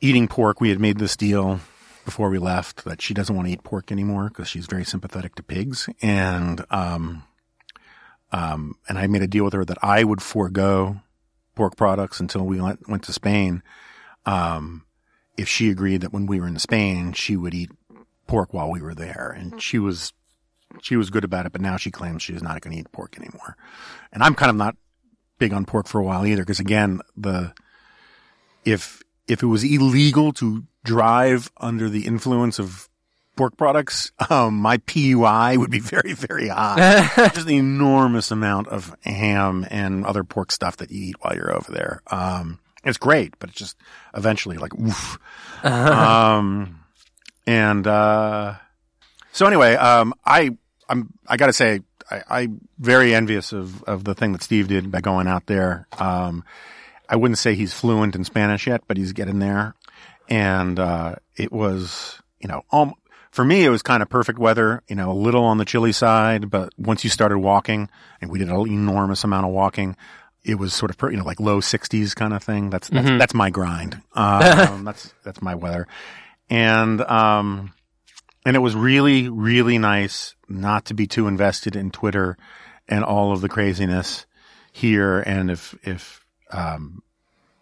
eating pork. We had made this deal before we left that she doesn't want to eat pork anymore because she's very sympathetic to pigs. And, um, um, and I made a deal with her that I would forego pork products until we went, went to Spain. Um, if she agreed that when we were in Spain, she would eat pork while we were there. And she was, she was good about it, but now she claims she is not going to eat pork anymore. And I'm kind of not big on pork for a while either, because again, the, if, if it was illegal to drive under the influence of pork products, um, my PUI would be very, very high. Just an enormous amount of ham and other pork stuff that you eat while you're over there. Um, it's great, but it's just eventually like, oof. um, and, uh, so anyway, um, I, I'm, I gotta say, I, I'm very envious of, of the thing that Steve did by going out there. Um, I wouldn't say he's fluent in Spanish yet, but he's getting there. And, uh, it was, you know, um, for me, it was kind of perfect weather, you know, a little on the chilly side, but once you started walking and we did an enormous amount of walking, it was sort of per- you know like low 60s kind of thing. That's that's, that's my grind. Um, that's that's my weather, and um, and it was really really nice not to be too invested in Twitter and all of the craziness here. And if if um,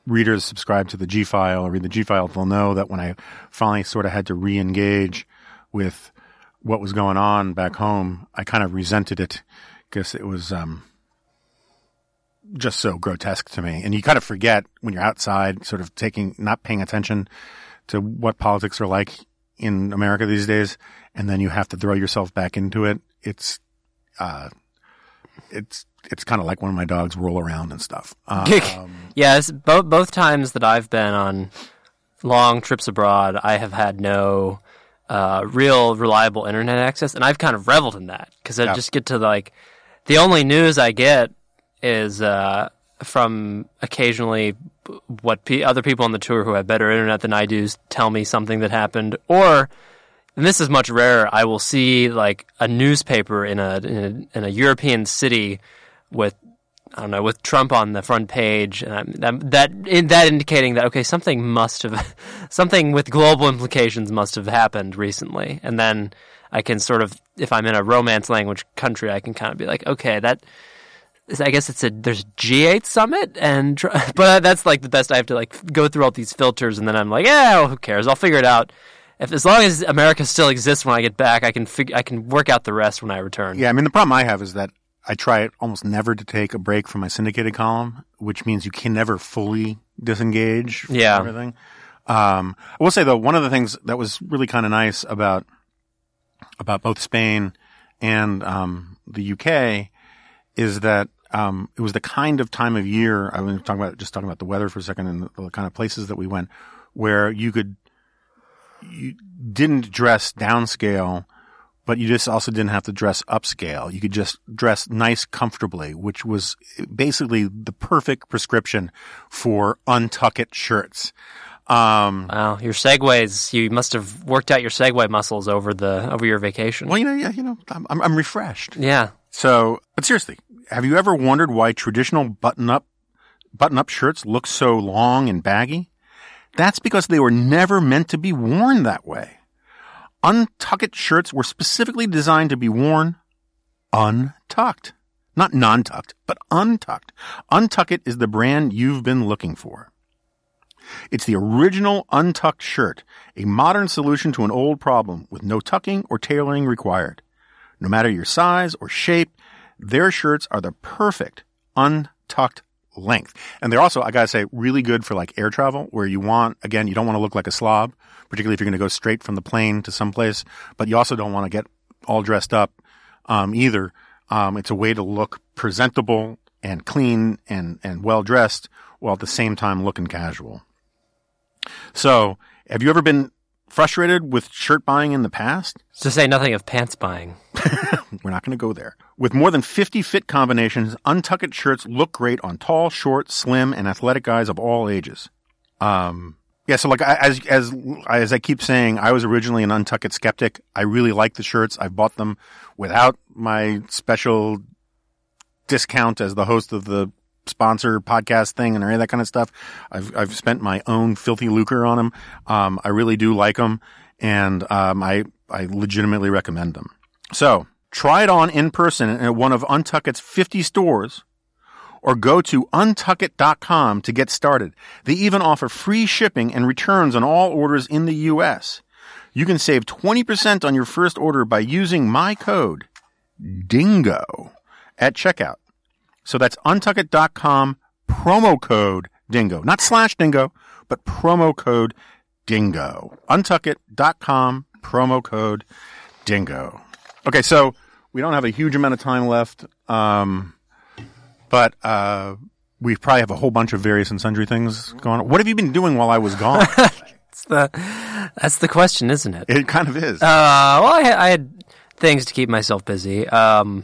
readers subscribe to the G file or read the G file, they'll know that when I finally sort of had to re-engage with what was going on back home, I kind of resented it because it was um, just so grotesque to me. And you kind of forget when you're outside, sort of taking, not paying attention to what politics are like in America these days, and then you have to throw yourself back into it. It's, uh, it's it's kind of like when my dogs roll around and stuff. Um, yes, both both times that I've been on long trips abroad, I have had no uh, real reliable internet access, and I've kind of reveled in that because I Yeah. just get to like the only news I get is uh, from occasionally what other people on the tour who have better internet than I do tell me something that happened, or and this is much rarer. I will see like a newspaper in a in a, in a European city with I don't know with Trump on the front page, and that that in, that indicating that okay something must have something with global implications must have happened recently, and then I can sort of if I'm in a romance language country, I can kind of be like okay that. I guess it's a there's G8 summit and but that's like the best I have to like go through all these filters and then I'm like yeah well, who cares I'll figure it out if as long as America still exists when I get back I can fig- I can work out the rest when I return Yeah, I mean, the problem I have is that I try almost never to take a break from my syndicated column, which means you can never fully disengage from Yeah. everything. Um, I will say though, one of the things that was really kind of nice about about both Spain and um, the UK is that um, it was the kind of time of year. I was talking about just talking about the weather for a second and the, the kind of places that we went, where you could you didn't dress downscale but you just also didn't have to dress upscale. You could just dress nice comfortably, which was basically the perfect prescription for Untuckit shirts. Um, Wow, your segues. You must have worked out your segue muscles over the over your vacation. well, you know, yeah, you know, I'm, I'm, I'm refreshed. Yeah. So, but seriously, have you ever wondered why traditional button up, button up shirts look so long and baggy? That's because they were never meant to be worn that way. Untucked shirts were specifically designed to be worn untucked. Not non-tucked, but untucked. Untuckit is the brand you've been looking for. It's the original untucked shirt, a modern solution to an old problem with no tucking or tailoring required. No matter your size or shape, their shirts are the perfect untucked length. And they're also, I gotta say, really good for like air travel where you want, again, you don't want to look like a slob, particularly if you're going to go straight from the plane to someplace, but you also don't want to get all dressed up, um, either. Um, it's a way to look presentable and clean and, and well dressed while at the same time looking casual. So, have you ever been frustrated with shirt buying in the past? To say nothing of pants buying. We're not going to go there. With more than 50 fit combinations, untucked shirts look great on tall, short, slim, and athletic guys of all ages. Um, yeah, so like as as as I keep saying, I was originally an untucked skeptic. I really like the shirts. I've bought them without my special discount as the host of the sponsor podcast thing and any of that kind of stuff. I've I've spent my own filthy lucre on them. Um, I really do like them, and um, I I legitimately recommend them. So try it on in person at one of Untuckit's 50 stores or go to untuckit.com to get started. They even offer free shipping and returns on all orders in the US. You can save 20% on your first order by using my code DINGO at checkout. So that's untuckit.com promo code DINGO, not slash DINGO, but promo code DINGO. Untuckit.com promo code DINGO. Okay, so we don't have a huge amount of time left, um, but uh, we probably have a whole bunch of various and sundry things going on. What have you been doing while I was gone? That's the that's the question, isn't it? it kind of is. Uh, well, I, had- I had things to keep myself busy. Um,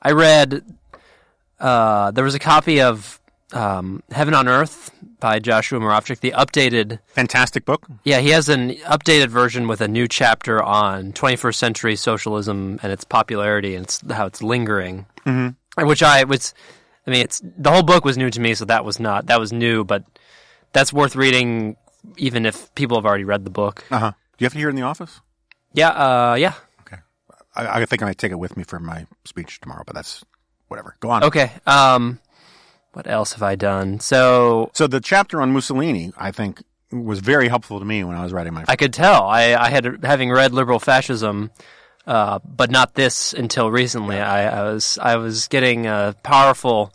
I read uh, there was a copy of um, Heaven on Earth by Joshua Muravchik, the updated. Fantastic book. Yeah, he has an updated version with a new chapter on 21st century socialism and its popularity and it's, how it's lingering. Mm-hmm. Which I was I mean, it's the whole book was new to me, so that was not that was new, but that's worth reading, even if people have already read the book. Uh huh. Do you have to hear it in the office? Yeah, uh, yeah. Okay. I, I think I might take it with me for my speech tomorrow, but that's whatever. Go on. Okay. Um, what else have I done? So So the chapter on Mussolini, I think, was very helpful to me when I was writing my. I could tell. I, I had having read liberal fascism, uh, but not this until recently. I, I was I was getting a powerful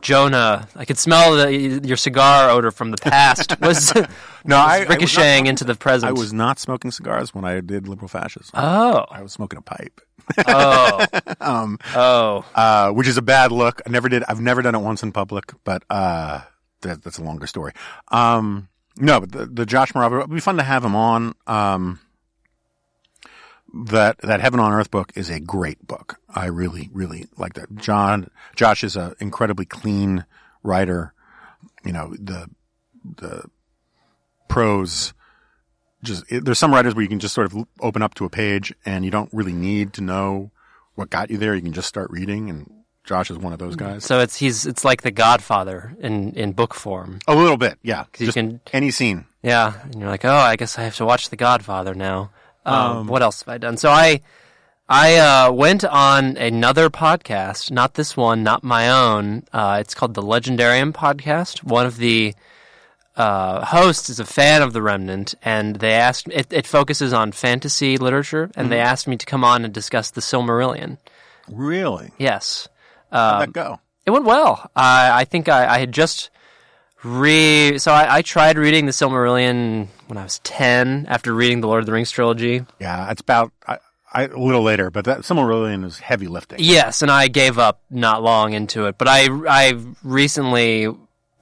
Jonah. I could smell the, your cigar odor from the past was, no, I, I was ricocheting not- into the present. I was not smoking cigars when I did liberal fascism. oh I was smoking a pipe, oh um, oh. uh, which is a bad look. I never did. I've never done it once in public, but uh, that, that's a longer story. Um, no, but the, the Josh Morava, it'd be fun to have him on. Um, that that Heaven on Earth book is a great book. I really, really like that. John Josh is an incredibly clean writer. You know the the prose. Just it, there's some writers where you can just sort of open up to a page and you don't really need to know what got you there. You can just start reading, and Josh is one of those guys. So it's he's it's like the Godfather in in book form. A little bit, yeah. Because you can- any scene. Yeah, and you're like, oh, I guess I have to watch The Godfather now. Um, what else have I done? So I, I uh, went on another podcast, not this one, not my own. Uh, it's called the Legendarium Podcast. One of the uh, hosts is a fan of The Remnant, and they asked. It, it focuses on fantasy literature, and they asked me to come on and discuss the Silmarillion. Really? Yes, How'd that go? it went well. I, I think I, I had just re. So I, I tried reading the Silmarillion when I was ten after reading the Lord of the Rings trilogy. Yeah, it's about I, I, a little later, but that Silmarillion is heavy lifting. Yes, and I gave up not long into it, but I I recently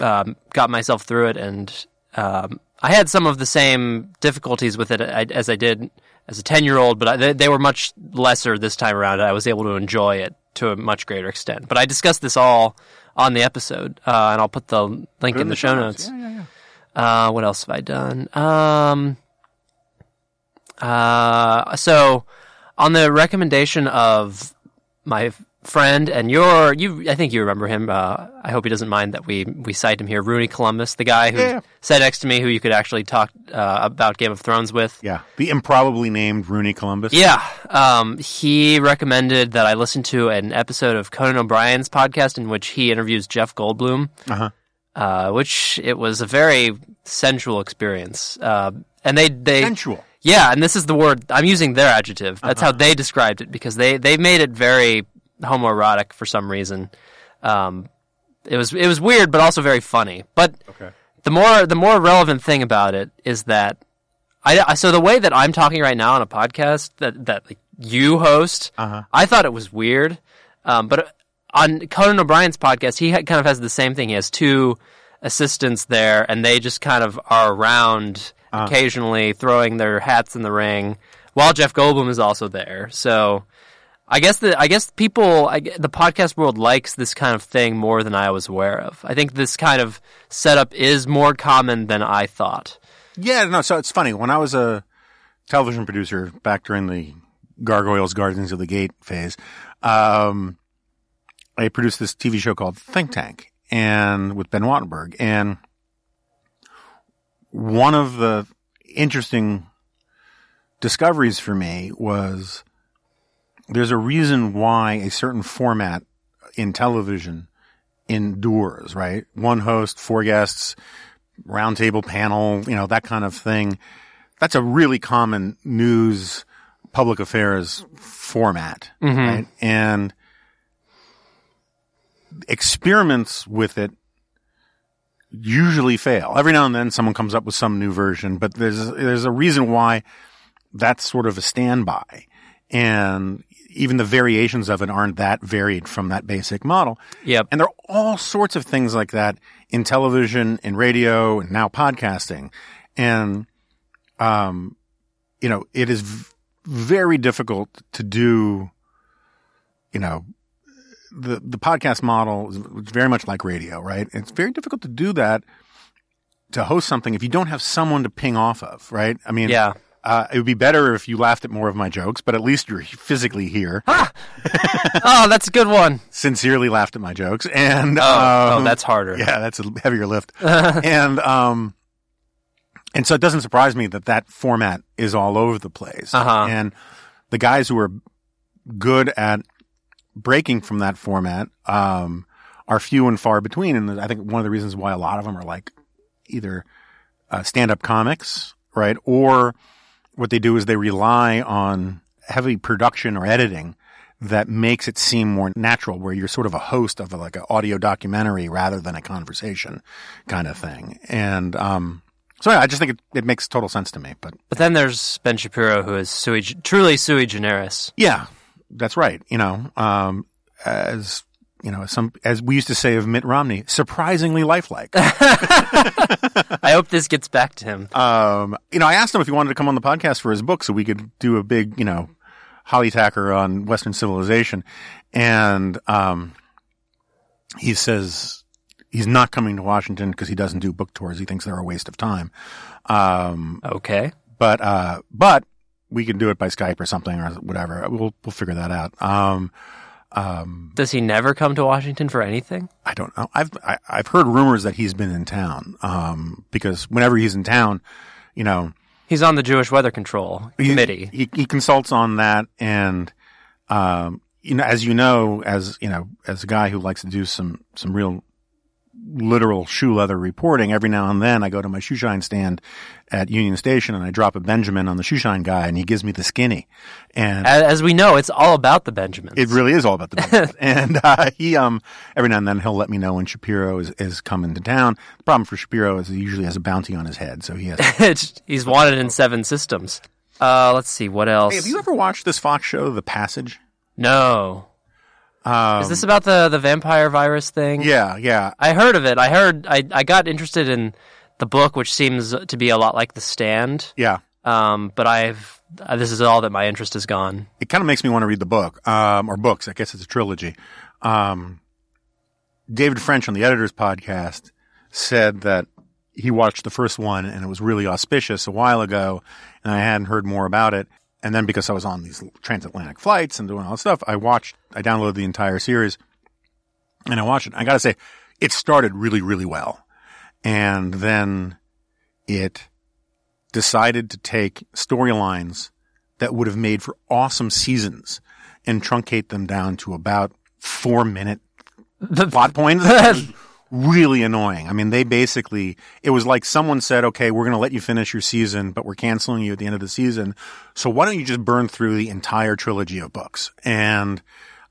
um, got myself through it, and um, I had some of the same difficulties with it as I did as a ten year old, but I, they, they were much lesser this time around. I was able to enjoy it to a much greater extent. But I discussed this all on the episode, uh, and I'll put the link Put it in, the, show notes. Yeah, yeah, yeah. Uh, what else have I done? Um, uh, so on the recommendation of my friend and your, you, I think you remember him. Uh, I hope he doesn't mind that we we cite him here. Rooney Columbus, the guy who Yeah. sat next to me, who you could actually talk uh, about Game of Thrones with. Yeah, the improbably named Rooney Columbus. Yeah, um, he recommended that I listen to an episode of Conan O'Brien's podcast in which he interviews Jeff Goldblum, Uh-huh. uh, which it was a very sensual experience. Uh, and they they sensual. yeah, and this is the word I'm using their adjective. That's Uh-huh. how they described it because they they made it very homoerotic for some reason. Um, it was it was weird, but also very funny. But Okay. the more the more relevant thing about it is that I, I so the way that I'm talking right now on a podcast that that like, you host, Uh-huh. I thought it was weird. Um, but on Conan O'Brien's podcast, he ha- kind of has the same thing. He has two assistants there, and they just kind of are around occasionally, throwing their hats in the ring, while Jeff Goldblum is also there. So. I guess the I guess people I, the podcast world likes this kind of thing more than I was aware of. I think this kind of setup is more common than I thought. Yeah, no. So it's funny when I was a television producer back during the Gargoyles Guardians of the Gate phase. Um, I produced this TV show called Think Tank, and with Ben Wattenberg, and one of the interesting discoveries for me was there's a reason why a certain format in television endures, right? One host, four guests, roundtable panel, you know, that kind of thing. That's a really common news, public affairs format, mm-hmm. right? And experiments with it usually fail. Every now and then someone comes up with some new version, but there's, there's a reason why that's sort of a standby. And even the variations of it aren't that varied from that basic model. Yep. And there are all sorts of things like that in television, in radio, and now podcasting. And, um, you know, it is v- very difficult to do, you know, the, the podcast model is very much like radio, right? It's very difficult to do that to host something if you don't have someone to ping off of, right? I mean, Yeah. Uh, it would be better if you laughed at more of my jokes, but at least you're physically here. oh, that's a good one. Sincerely laughed at my jokes, and Oh, um, oh that's harder. yeah, that's a heavier lift. and um, and so it doesn't surprise me that that format is all over the place. Uh-huh. And the guys who are good at breaking from that format um, are few and far between. And I think one of the reasons why a lot of them are like either uh, stand-up comics, right, or what they do is they rely on heavy production or editing that makes it seem more natural, where you're sort of a host of a, like an audio documentary rather than a conversation kind of thing. And um, so yeah, I just think it, it makes total sense to me. But But then there's Ben Shapiro, who is sui, truly sui generis. yeah, that's right. You know, um, as you know, some as we used to say of Mitt Romney, surprisingly lifelike. I hope this gets back to him. um, you know, I asked him if he wanted to come on the podcast for his book so we could do a big, you know, holly tacker on Western civilization. And, um, he says he's not coming to Washington because he doesn't do book tours. He thinks they're a waste of time. Um, Okay. but, uh, but we can do it by Skype or something or whatever. We'll, we'll figure that out. Um, um, Does he never come to Washington for anything? I don't know. I've I, I've heard rumors that he's been in town. Um, because whenever he's in town, you know, He's on the Jewish Weather Control he, Committee. He, he consults on that, and um, you know, as you know, as you know, as a guy who likes to do some some real literal shoe leather reporting, every now and then I go to my shoe shine stand at Union Station and I drop a Benjamin on the shoe shine guy, and he gives me the skinny, and As, as we know, it's all about the Benjamins. it really is all about the Benjamins. and uh, he um every now and then he'll let me know when Shapiro is, is coming to town. The problem for Shapiro is he usually has a bounty on his head, so he has. He's wanted in seven systems. Uh, let's see what else. hey, have you ever watched this Fox show, The Passage? no. Um, Is this about the the vampire virus thing? Yeah, yeah. I heard of it. I heard. I I got interested in the book, which seems to be a lot like The Stand. Yeah. Um, but I've uh, this is all that my interest has gone. It kind of makes me want to read the book, um, or books. I guess it's a trilogy. Um, David French on the editor's podcast said that he watched the first one and it was really auspicious a while ago, and I hadn't heard more about it. And then because I was on these transatlantic flights and doing all this stuff, I watched, I downloaded the entire series and I watched it. I got to say, it started really, really well. And then it decided to take storylines that would have made for awesome seasons and truncate them down to about four minute plot points. Really annoying. I mean, they basically, it was like someone said, okay, we're going to let you finish your season, but we're canceling you at the end of the season. So why don't you just burn through the entire trilogy of books? And,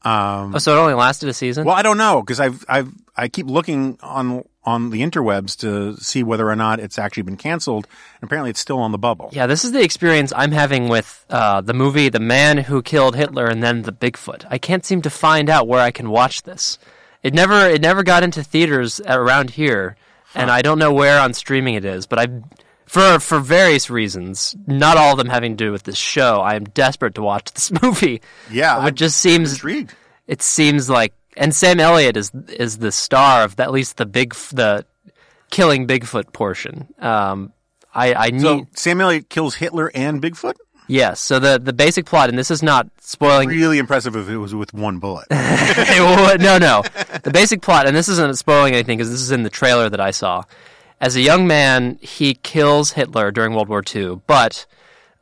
um, Oh, so it only lasted a season. well, I don't know because I've I've I keep looking on on the interwebs to see whether or not it's actually been canceled. And apparently, it's still on the bubble. Yeah, this is the experience I'm having with uh, the movie "The Man Who Killed Hitler" and then the Bigfoot. I can't seem to find out where I can watch this. It never it never got into theaters around here, and I don't know where on streaming it is. But I, for for various reasons, not all of them having to do with this show, I am desperate to watch this movie. Yeah, it just seems intrigued. it seems like and Sam Elliott is is the star of at least the big the killing Bigfoot portion. Um, I I need So Sam Elliott kills Hitler and Bigfoot. Yes. So the the basic plot, and this is not spoiling. Really impressive if it was with one bullet. no, no. The basic plot, and this isn't spoiling anything because this is in the trailer that I saw. As a young man, he kills Hitler during World War II, but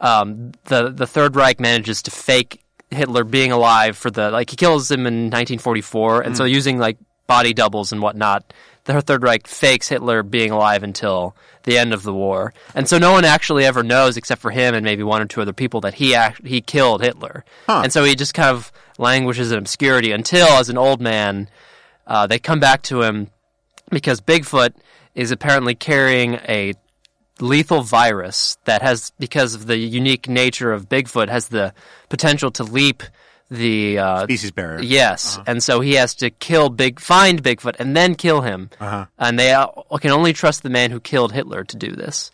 um, the the Third Reich manages to fake Hitler being alive for the like he kills him in 1944, and so using like body doubles and whatnot, the Third Reich fakes Hitler being alive until the end of the war, and so no one actually ever knows except for him and maybe one or two other people that he act- he killed Hitler, and so he just kind of languishes in obscurity until, as an old man, uh, they come back to him because Bigfoot is apparently carrying a lethal virus that has, because of the unique nature of Bigfoot, has the potential to leap the uh, Species barrier. Yes, and so he has to kill Big, find Bigfoot, and then kill him. Uh-huh. And they can only trust the man who killed Hitler to do this.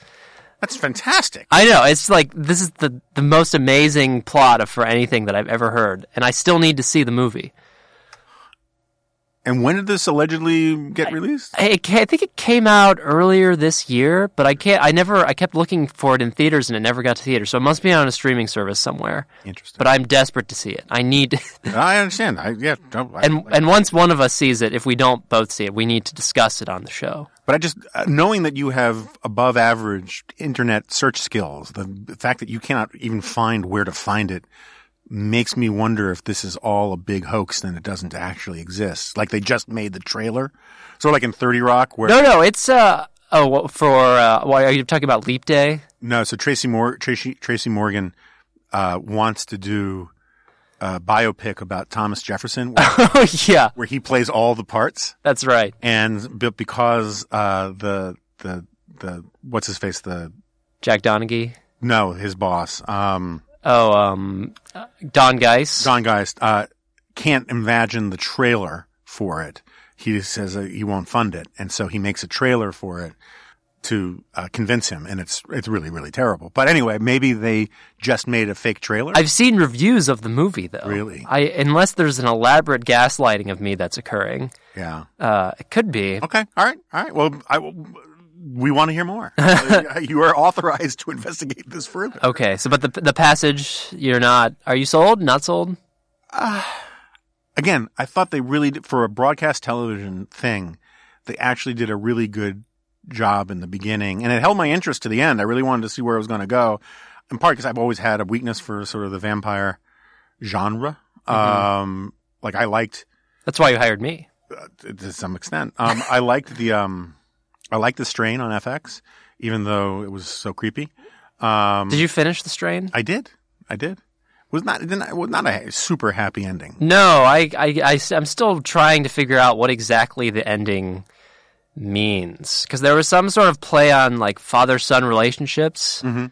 That's fantastic. I know it's like this is the the most amazing plot of, for anything that I've ever heard, and I still need to see the movie. And when did this allegedly get released? I, I think it came out earlier this year, but I can't. I never. I kept looking for it in theaters, and it never got to theaters. So it must be on a streaming service somewhere. Interesting. But I'm desperate to see it. I need. I understand. I yeah. don't- I- and and once one of us sees it, if we don't both see it, we need to discuss it on the show. But I just uh, knowing that you have above average internet search skills, the fact that you cannot even find where to find it makes me wonder if this is all a big hoax and it doesn't actually exist. Like they just made the trailer, sort of like in Thirty Rock, where No, no, it's uh oh what- for uh, why are you talking about Leap Day? no, so Tracy Mor- Tracy Tracy Morgan uh, wants to do a biopic about Thomas Jefferson, where, oh yeah, where he plays all the parts. that's right. and but because uh the the the what's his face the Jack Donaghy. no his boss um Oh, um, Don Geiss. Don Geiss uh can't imagine the trailer for it. He says he won't fund it, and so he makes a trailer for it to uh, convince him, and it's it's really really terrible. But anyway, maybe they just made a fake trailer. I've seen reviews of the movie though. Really? I unless there's an elaborate gaslighting of me that's occurring. yeah. Uh, it could be. Okay. All right. All right. Well, I, we want to hear more. you are authorized to investigate this further. Okay, so but the the passage you're not. Are you sold? Not sold? again, I thought they really did, for a broadcast television thing, they actually did a really good job in the beginning, and it held my interest to the end. I really wanted to see where it was going to go, in part because I've always had a weakness for sort of the vampire genre. Um, like I liked That's why you hired me. to, to some extent. Um, I liked the um, I like the strain on FX, even though it was so creepy. Um, Did you finish the strain? I did. I did. Was not it didn't it was not a super happy ending. No, I, I, I, am still trying to figure out what exactly the ending means. Because there was some sort of play on like father son relationships, Mhm.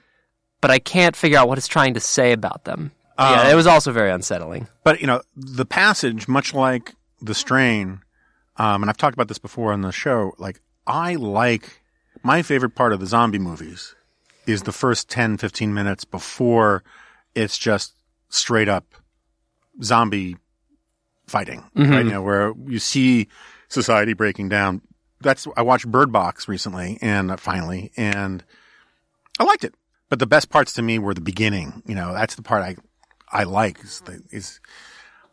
but I can't figure out what it's trying to say about them. yeah, Um, it was also very unsettling. But you know, the passage, much like the strain, um, and I've talked about this before on the show. Like, I like my favorite part of the zombie movies is the first 10, 15 minutes before it's just straight up zombie fighting. Right? You know, where you see society breaking down. That's I watched Bird Box recently, and uh, finally, and I liked it. But the best parts to me were the beginning. You know, that's the part I I like. Is, the, is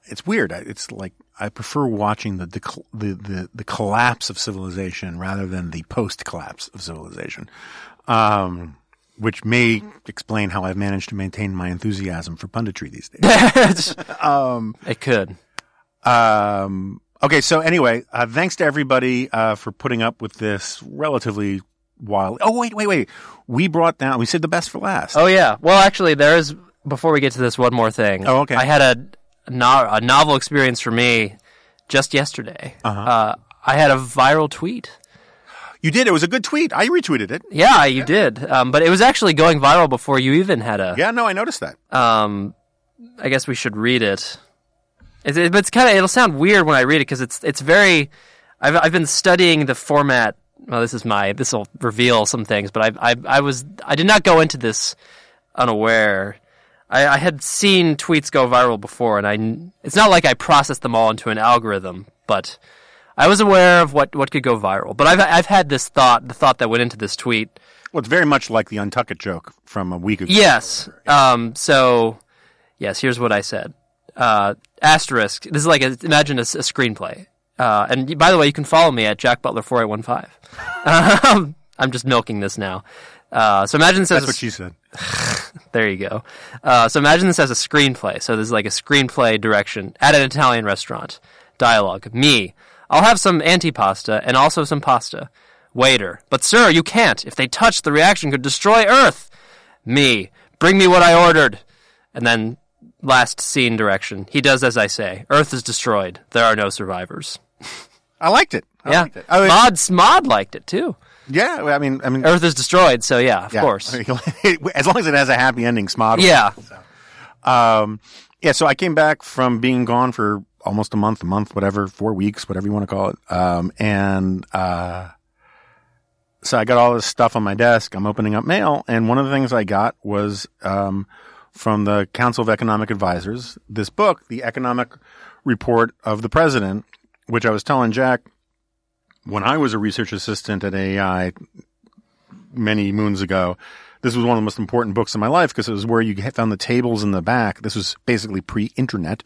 it's weird. It's like I prefer watching the the, the the collapse of civilization rather than the post collapse of civilization, um, which may explain how I've managed to maintain my enthusiasm for punditry these days. It could. um, okay, so anyway, uh, thanks to everybody uh, for putting up with this relatively wild. Oh wait, wait, wait. We brought down. We said the best for last. Oh yeah. Well, actually, there is. Before we get to this, one more thing. Oh, okay. I had a, no, a novel experience for me just yesterday. Uh-huh. Uh, I had a viral tweet. You did. It was a good tweet. I retweeted it. Yeah, you did. Um, but it was actually going viral before you even had a. Yeah, no, I noticed that. Um, I guess we should read it. It's, it, but it's kind of it'll sound weird when I read it because it's it's very. I've I've been studying the format. Well, this is my this will reveal some things, but I I I was I did not go into this unaware. I, I had seen tweets go viral before, and I it's not like I processed them all into an algorithm, but I was aware of what, what could go viral. But I've I've had this thought, the thought that went into this tweet, Well, it's very much like the Untuckit joke from a week ago. Yes. Um, so, yes, here's what I said. Uh, asterisk. This is like a, imagine a screenplay. Uh, and by the way, you can follow me at Jack Butler four eight one five. I'm just milking this now. Uh, so imagine this as That's a what she said. there you go. Uh, so imagine this as a screenplay. So this is like a screenplay direction at an Italian restaurant. Dialogue. Me. I'll have some antipasta and also some pasta. Waiter. But sir, you can't. If they touch, the reaction could destroy Earth. Me. Bring me what I ordered. And then last scene direction. He does as I say. Earth is destroyed. There are no survivors. I liked it. I yeah. liked it. Oh, it- Mod, Mod liked it too. Yeah, I mean, I mean, Earth is destroyed, so yeah, of yeah. course. as long as it has a happy ending, Smod. Yeah. Um, yeah, so I came back from being gone for almost a month, a month, whatever, four weeks, whatever you want to call it. Um, and, uh, so I got all this stuff on my desk. I'm opening up mail. And one of the things I got was, um, from the Council of Economic Advisors, this book, The Economic Report of the President, which I was telling Jack when I was a research assistant at AEI many moons ago. This was one of the most important books in my life because it was where you found the tables in the back. This was basically pre-internet.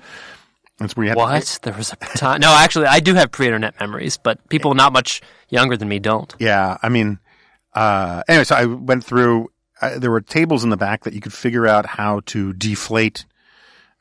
That's where you had What? There was a time. No, actually, I do have pre-internet memories, but people not much younger than me don't. Yeah, I mean, uh, anyway, so I went through. Uh, there were tables in the back that you could figure out how to deflate,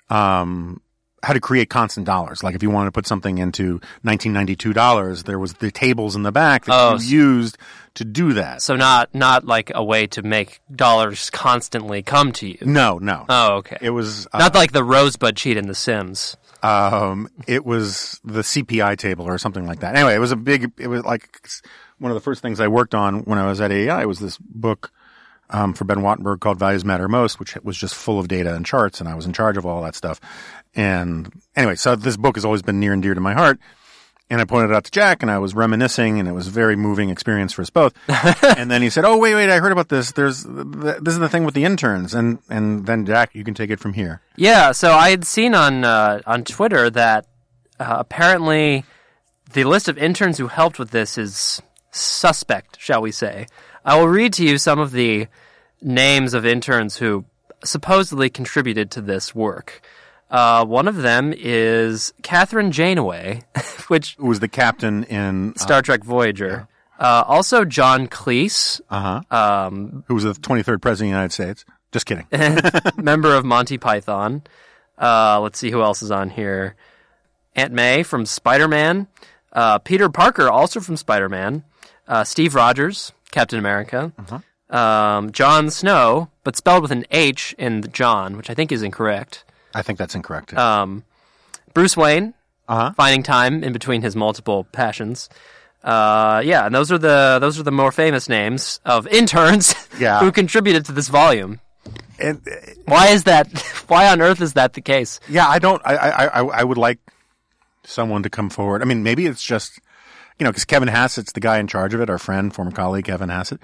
um, how to create constant dollars. Like if you wanted to put something into 1992 dollars, there was the tables in the back that Oh, you used to do that. So not not like a way to make dollars constantly come to you. No, no, Oh, okay. it was uh, not like the Rosebud cheat in The Sims. um, it was the CPI table or something like that. Anyway, it was a big. It was like one of the first things I worked on when I was at AEI was this book um, for Ben Wattenberg called Values Matter Most, which was just full of data and charts, and I was in charge of all that stuff. And anyway, so this book has always been near and dear to my heart. And I pointed it out to Jack, and I was reminiscing, and it was a very moving experience for us both. and then he said, "Oh, wait, wait, I heard about this. There's th- this is the thing with the interns." And and then Jack, you can take it from here. Yeah, so I had seen on uh, on Twitter that uh, apparently the list of interns who helped with this is suspect, shall we say. I will read to you some of the names of interns who supposedly contributed to this work. Uh, one of them is Catherine Janeway, which Who was the captain in Star Trek Voyager. Uh, also, John Cleese, uh huh, um, who was the 23rd president of the United States. Just kidding. member of Monty Python. Uh, let's see who else is on here. Aunt May from Spider Man. Uh, Peter Parker, also from Spider Man. Uh, Steve Rogers, Captain America. Um, Jon Snow, but spelled with an H in the John, which I think is incorrect. I think that's incorrect. Um, Bruce Wayne, Uh-huh. finding time in between his multiple passions. Uh, yeah, and those are the those are the more famous names of interns Yeah. who contributed to this volume. and, uh, Why is that? Why on earth is that the case? yeah, I don't. I, I I I would like someone to come forward. I mean, maybe it's just you know because Kevin Hassett's the guy in charge of it. Our friend, former colleague Kevin Hassett,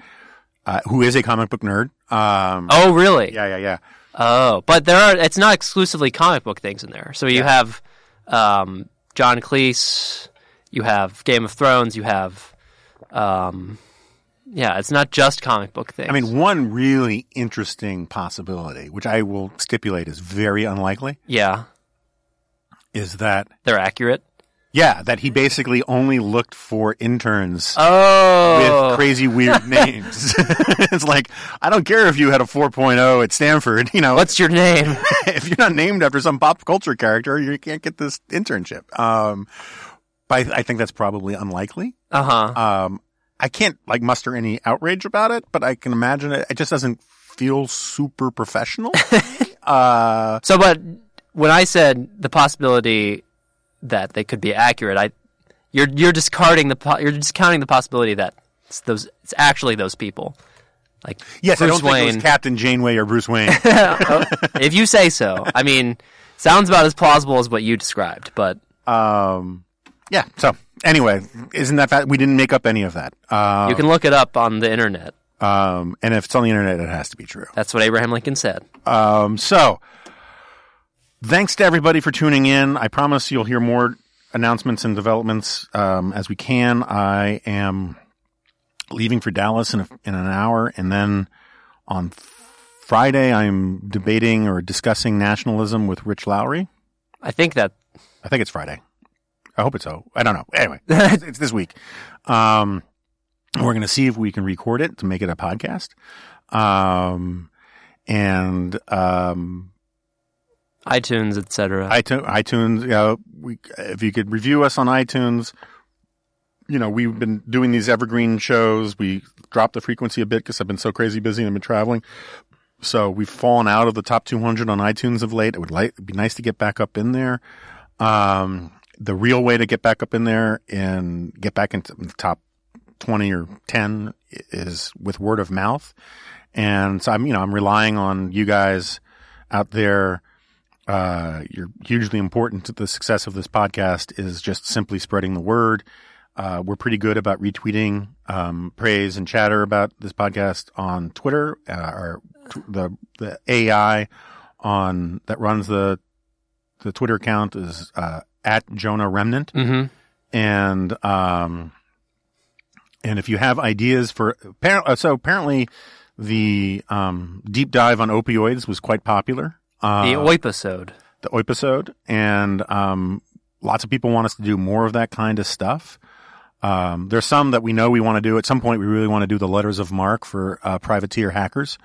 uh, who is a comic book nerd. Um, Oh, really? yeah, yeah, yeah. Oh, but there are. It's not exclusively comic book things in there. So you have um, John Cleese, you have Game of Thrones, you have, um, yeah, it's not just comic book things. I mean, one really interesting possibility, which I will stipulate is very unlikely, yeah, is that they're accurate. Yeah, that he basically only looked for interns. Oh, with crazy weird names. it's like I don't care if you had a 4.0 at Stanford, you know, what's your name? if you're not named after some pop culture character, you can't get this internship. Um, but I, I think that's probably unlikely. Uh huh. Um, I can't like muster any outrage about it, but I can imagine it. It just doesn't feel super professional. uh, So, but when I said the possibility that they could be accurate, I you're you're discarding the po- you're discounting the possibility that it's those it's actually those people. Like yes, I Bruce don't think it Wayne. was Captain Janeway or Bruce Wayne. if you say so. I mean, sounds about as plausible as what you described, but um, yeah. So anyway, isn't that fa- we didn't make up any of that? Uh, you can look it up on the internet. um, and if it's on the internet, it has to be true. That's what Abraham Lincoln said. Um, so, thanks to everybody for tuning in. I promise you'll hear more announcements and developments um, as we can. I am leaving for Dallas in, a, in an hour, and then on Friday, I'm debating or discussing nationalism with Rich Lowry. I think that I think it's Friday. I hope it's so. I don't know. Anyway, it's, it's this week. Um, we're going to see if we can record it to make it a podcast. Um, and um, iTunes, etc. iTunes, iTunes. You know, we, if you could review us on iTunes, you know, we've been doing these evergreen shows. We dropped the frequency a bit because I've been so crazy busy and I've been traveling. So we've fallen out of the top 200 on iTunes of late. It would like be nice to get back up in there. Um, the real way to get back up in there and get back into the top 20 or 10 is with word of mouth. And so I'm, you know, I'm relying on you guys out there. Uh, you're hugely important to the success of this podcast is just simply spreading the word. Uh, we're pretty good about retweeting um, praise and chatter about this podcast on Twitter. Uh, our t- the the AI on that runs the the Twitter account is uh, at Jonah Remnant, hmm and um, and if you have ideas for uh, so apparently the um, deep dive on opioids was quite popular. Uh, The episode. the episode, and um, lots of people want us to do more of that kind of stuff. Um, there's some that we know we want to do. At some point, we really want to do the letters of marque for uh, privateer hackers.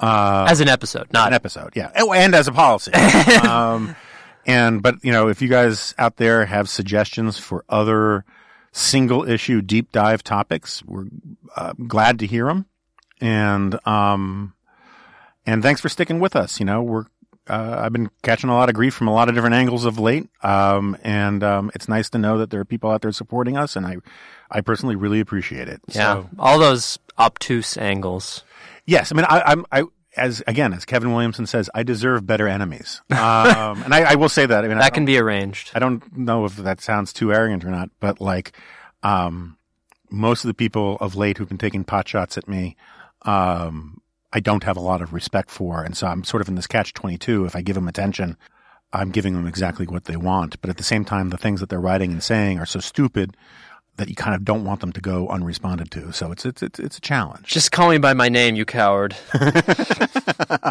Uh, As an episode, not an episode, yeah, Oh, and as a policy. um, and but you know, if you guys out there have suggestions for other single issue deep dive topics, we're uh, glad to hear them. And um, and thanks for sticking with us. You know, we're uh, I've been catching a lot of grief from a lot of different angles of late, um, and um, it's nice to know that there are people out there supporting us, and I I personally really appreciate it. yeah, So, all those obtuse angles. Yes, I mean, I, I'm, I, as again, as Kevin Williamson says, I deserve better enemies, um, and I, I will say that. I mean, I That can be arranged. I don't know if that sounds too arrogant or not, but like, um, most of the people of late who've been taking pot shots at me, um, I don't have a lot of respect for, and so I'm sort of in this catch twenty two. If I give them attention, I'm giving them exactly what they want, but at the same time, the things that they're writing and saying are so stupid that you kind of don't want them to go unresponded to. So it's it's it's, it's a challenge. Just call me by my name, you coward.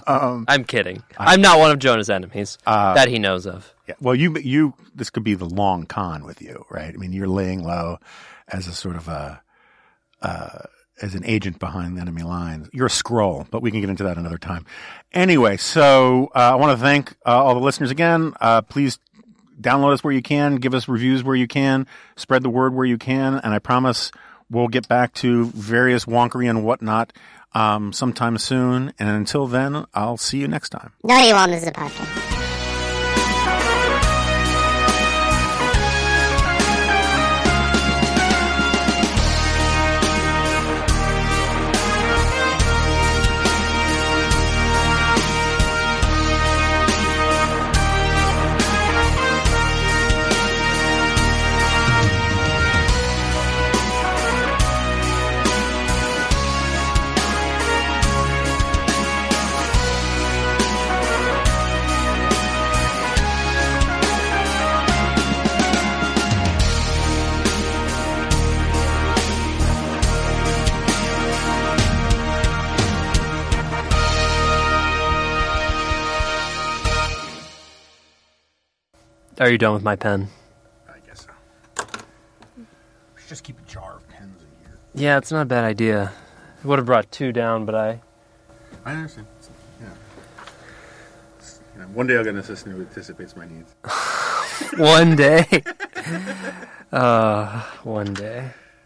Um, I'm kidding. I'm not one of Jonah's enemies Uh, that he knows of. Yeah. Well, you you this could be the long con with you, right? I mean, you're laying low as a sort of a uh, as an agent behind enemy lines. You're a scroll, but we can get into that another time. Anyway, so uh, I want to thank uh, all the listeners again. Uh, please download us where you can, give us reviews where you can, spread the word where you can, and I promise we'll get back to various wonkery and whatnot um, sometime soon. And until then, I'll see you next time. Naughty Wellness is a podcast. Are you done with my pen? I guess so. We should just keep a jar of pens in here. Yeah, it's not a bad idea. I would have brought two down, but I. I understand. Yeah. You know, one day I'll get an assistant who anticipates my needs. One day. uh, one day.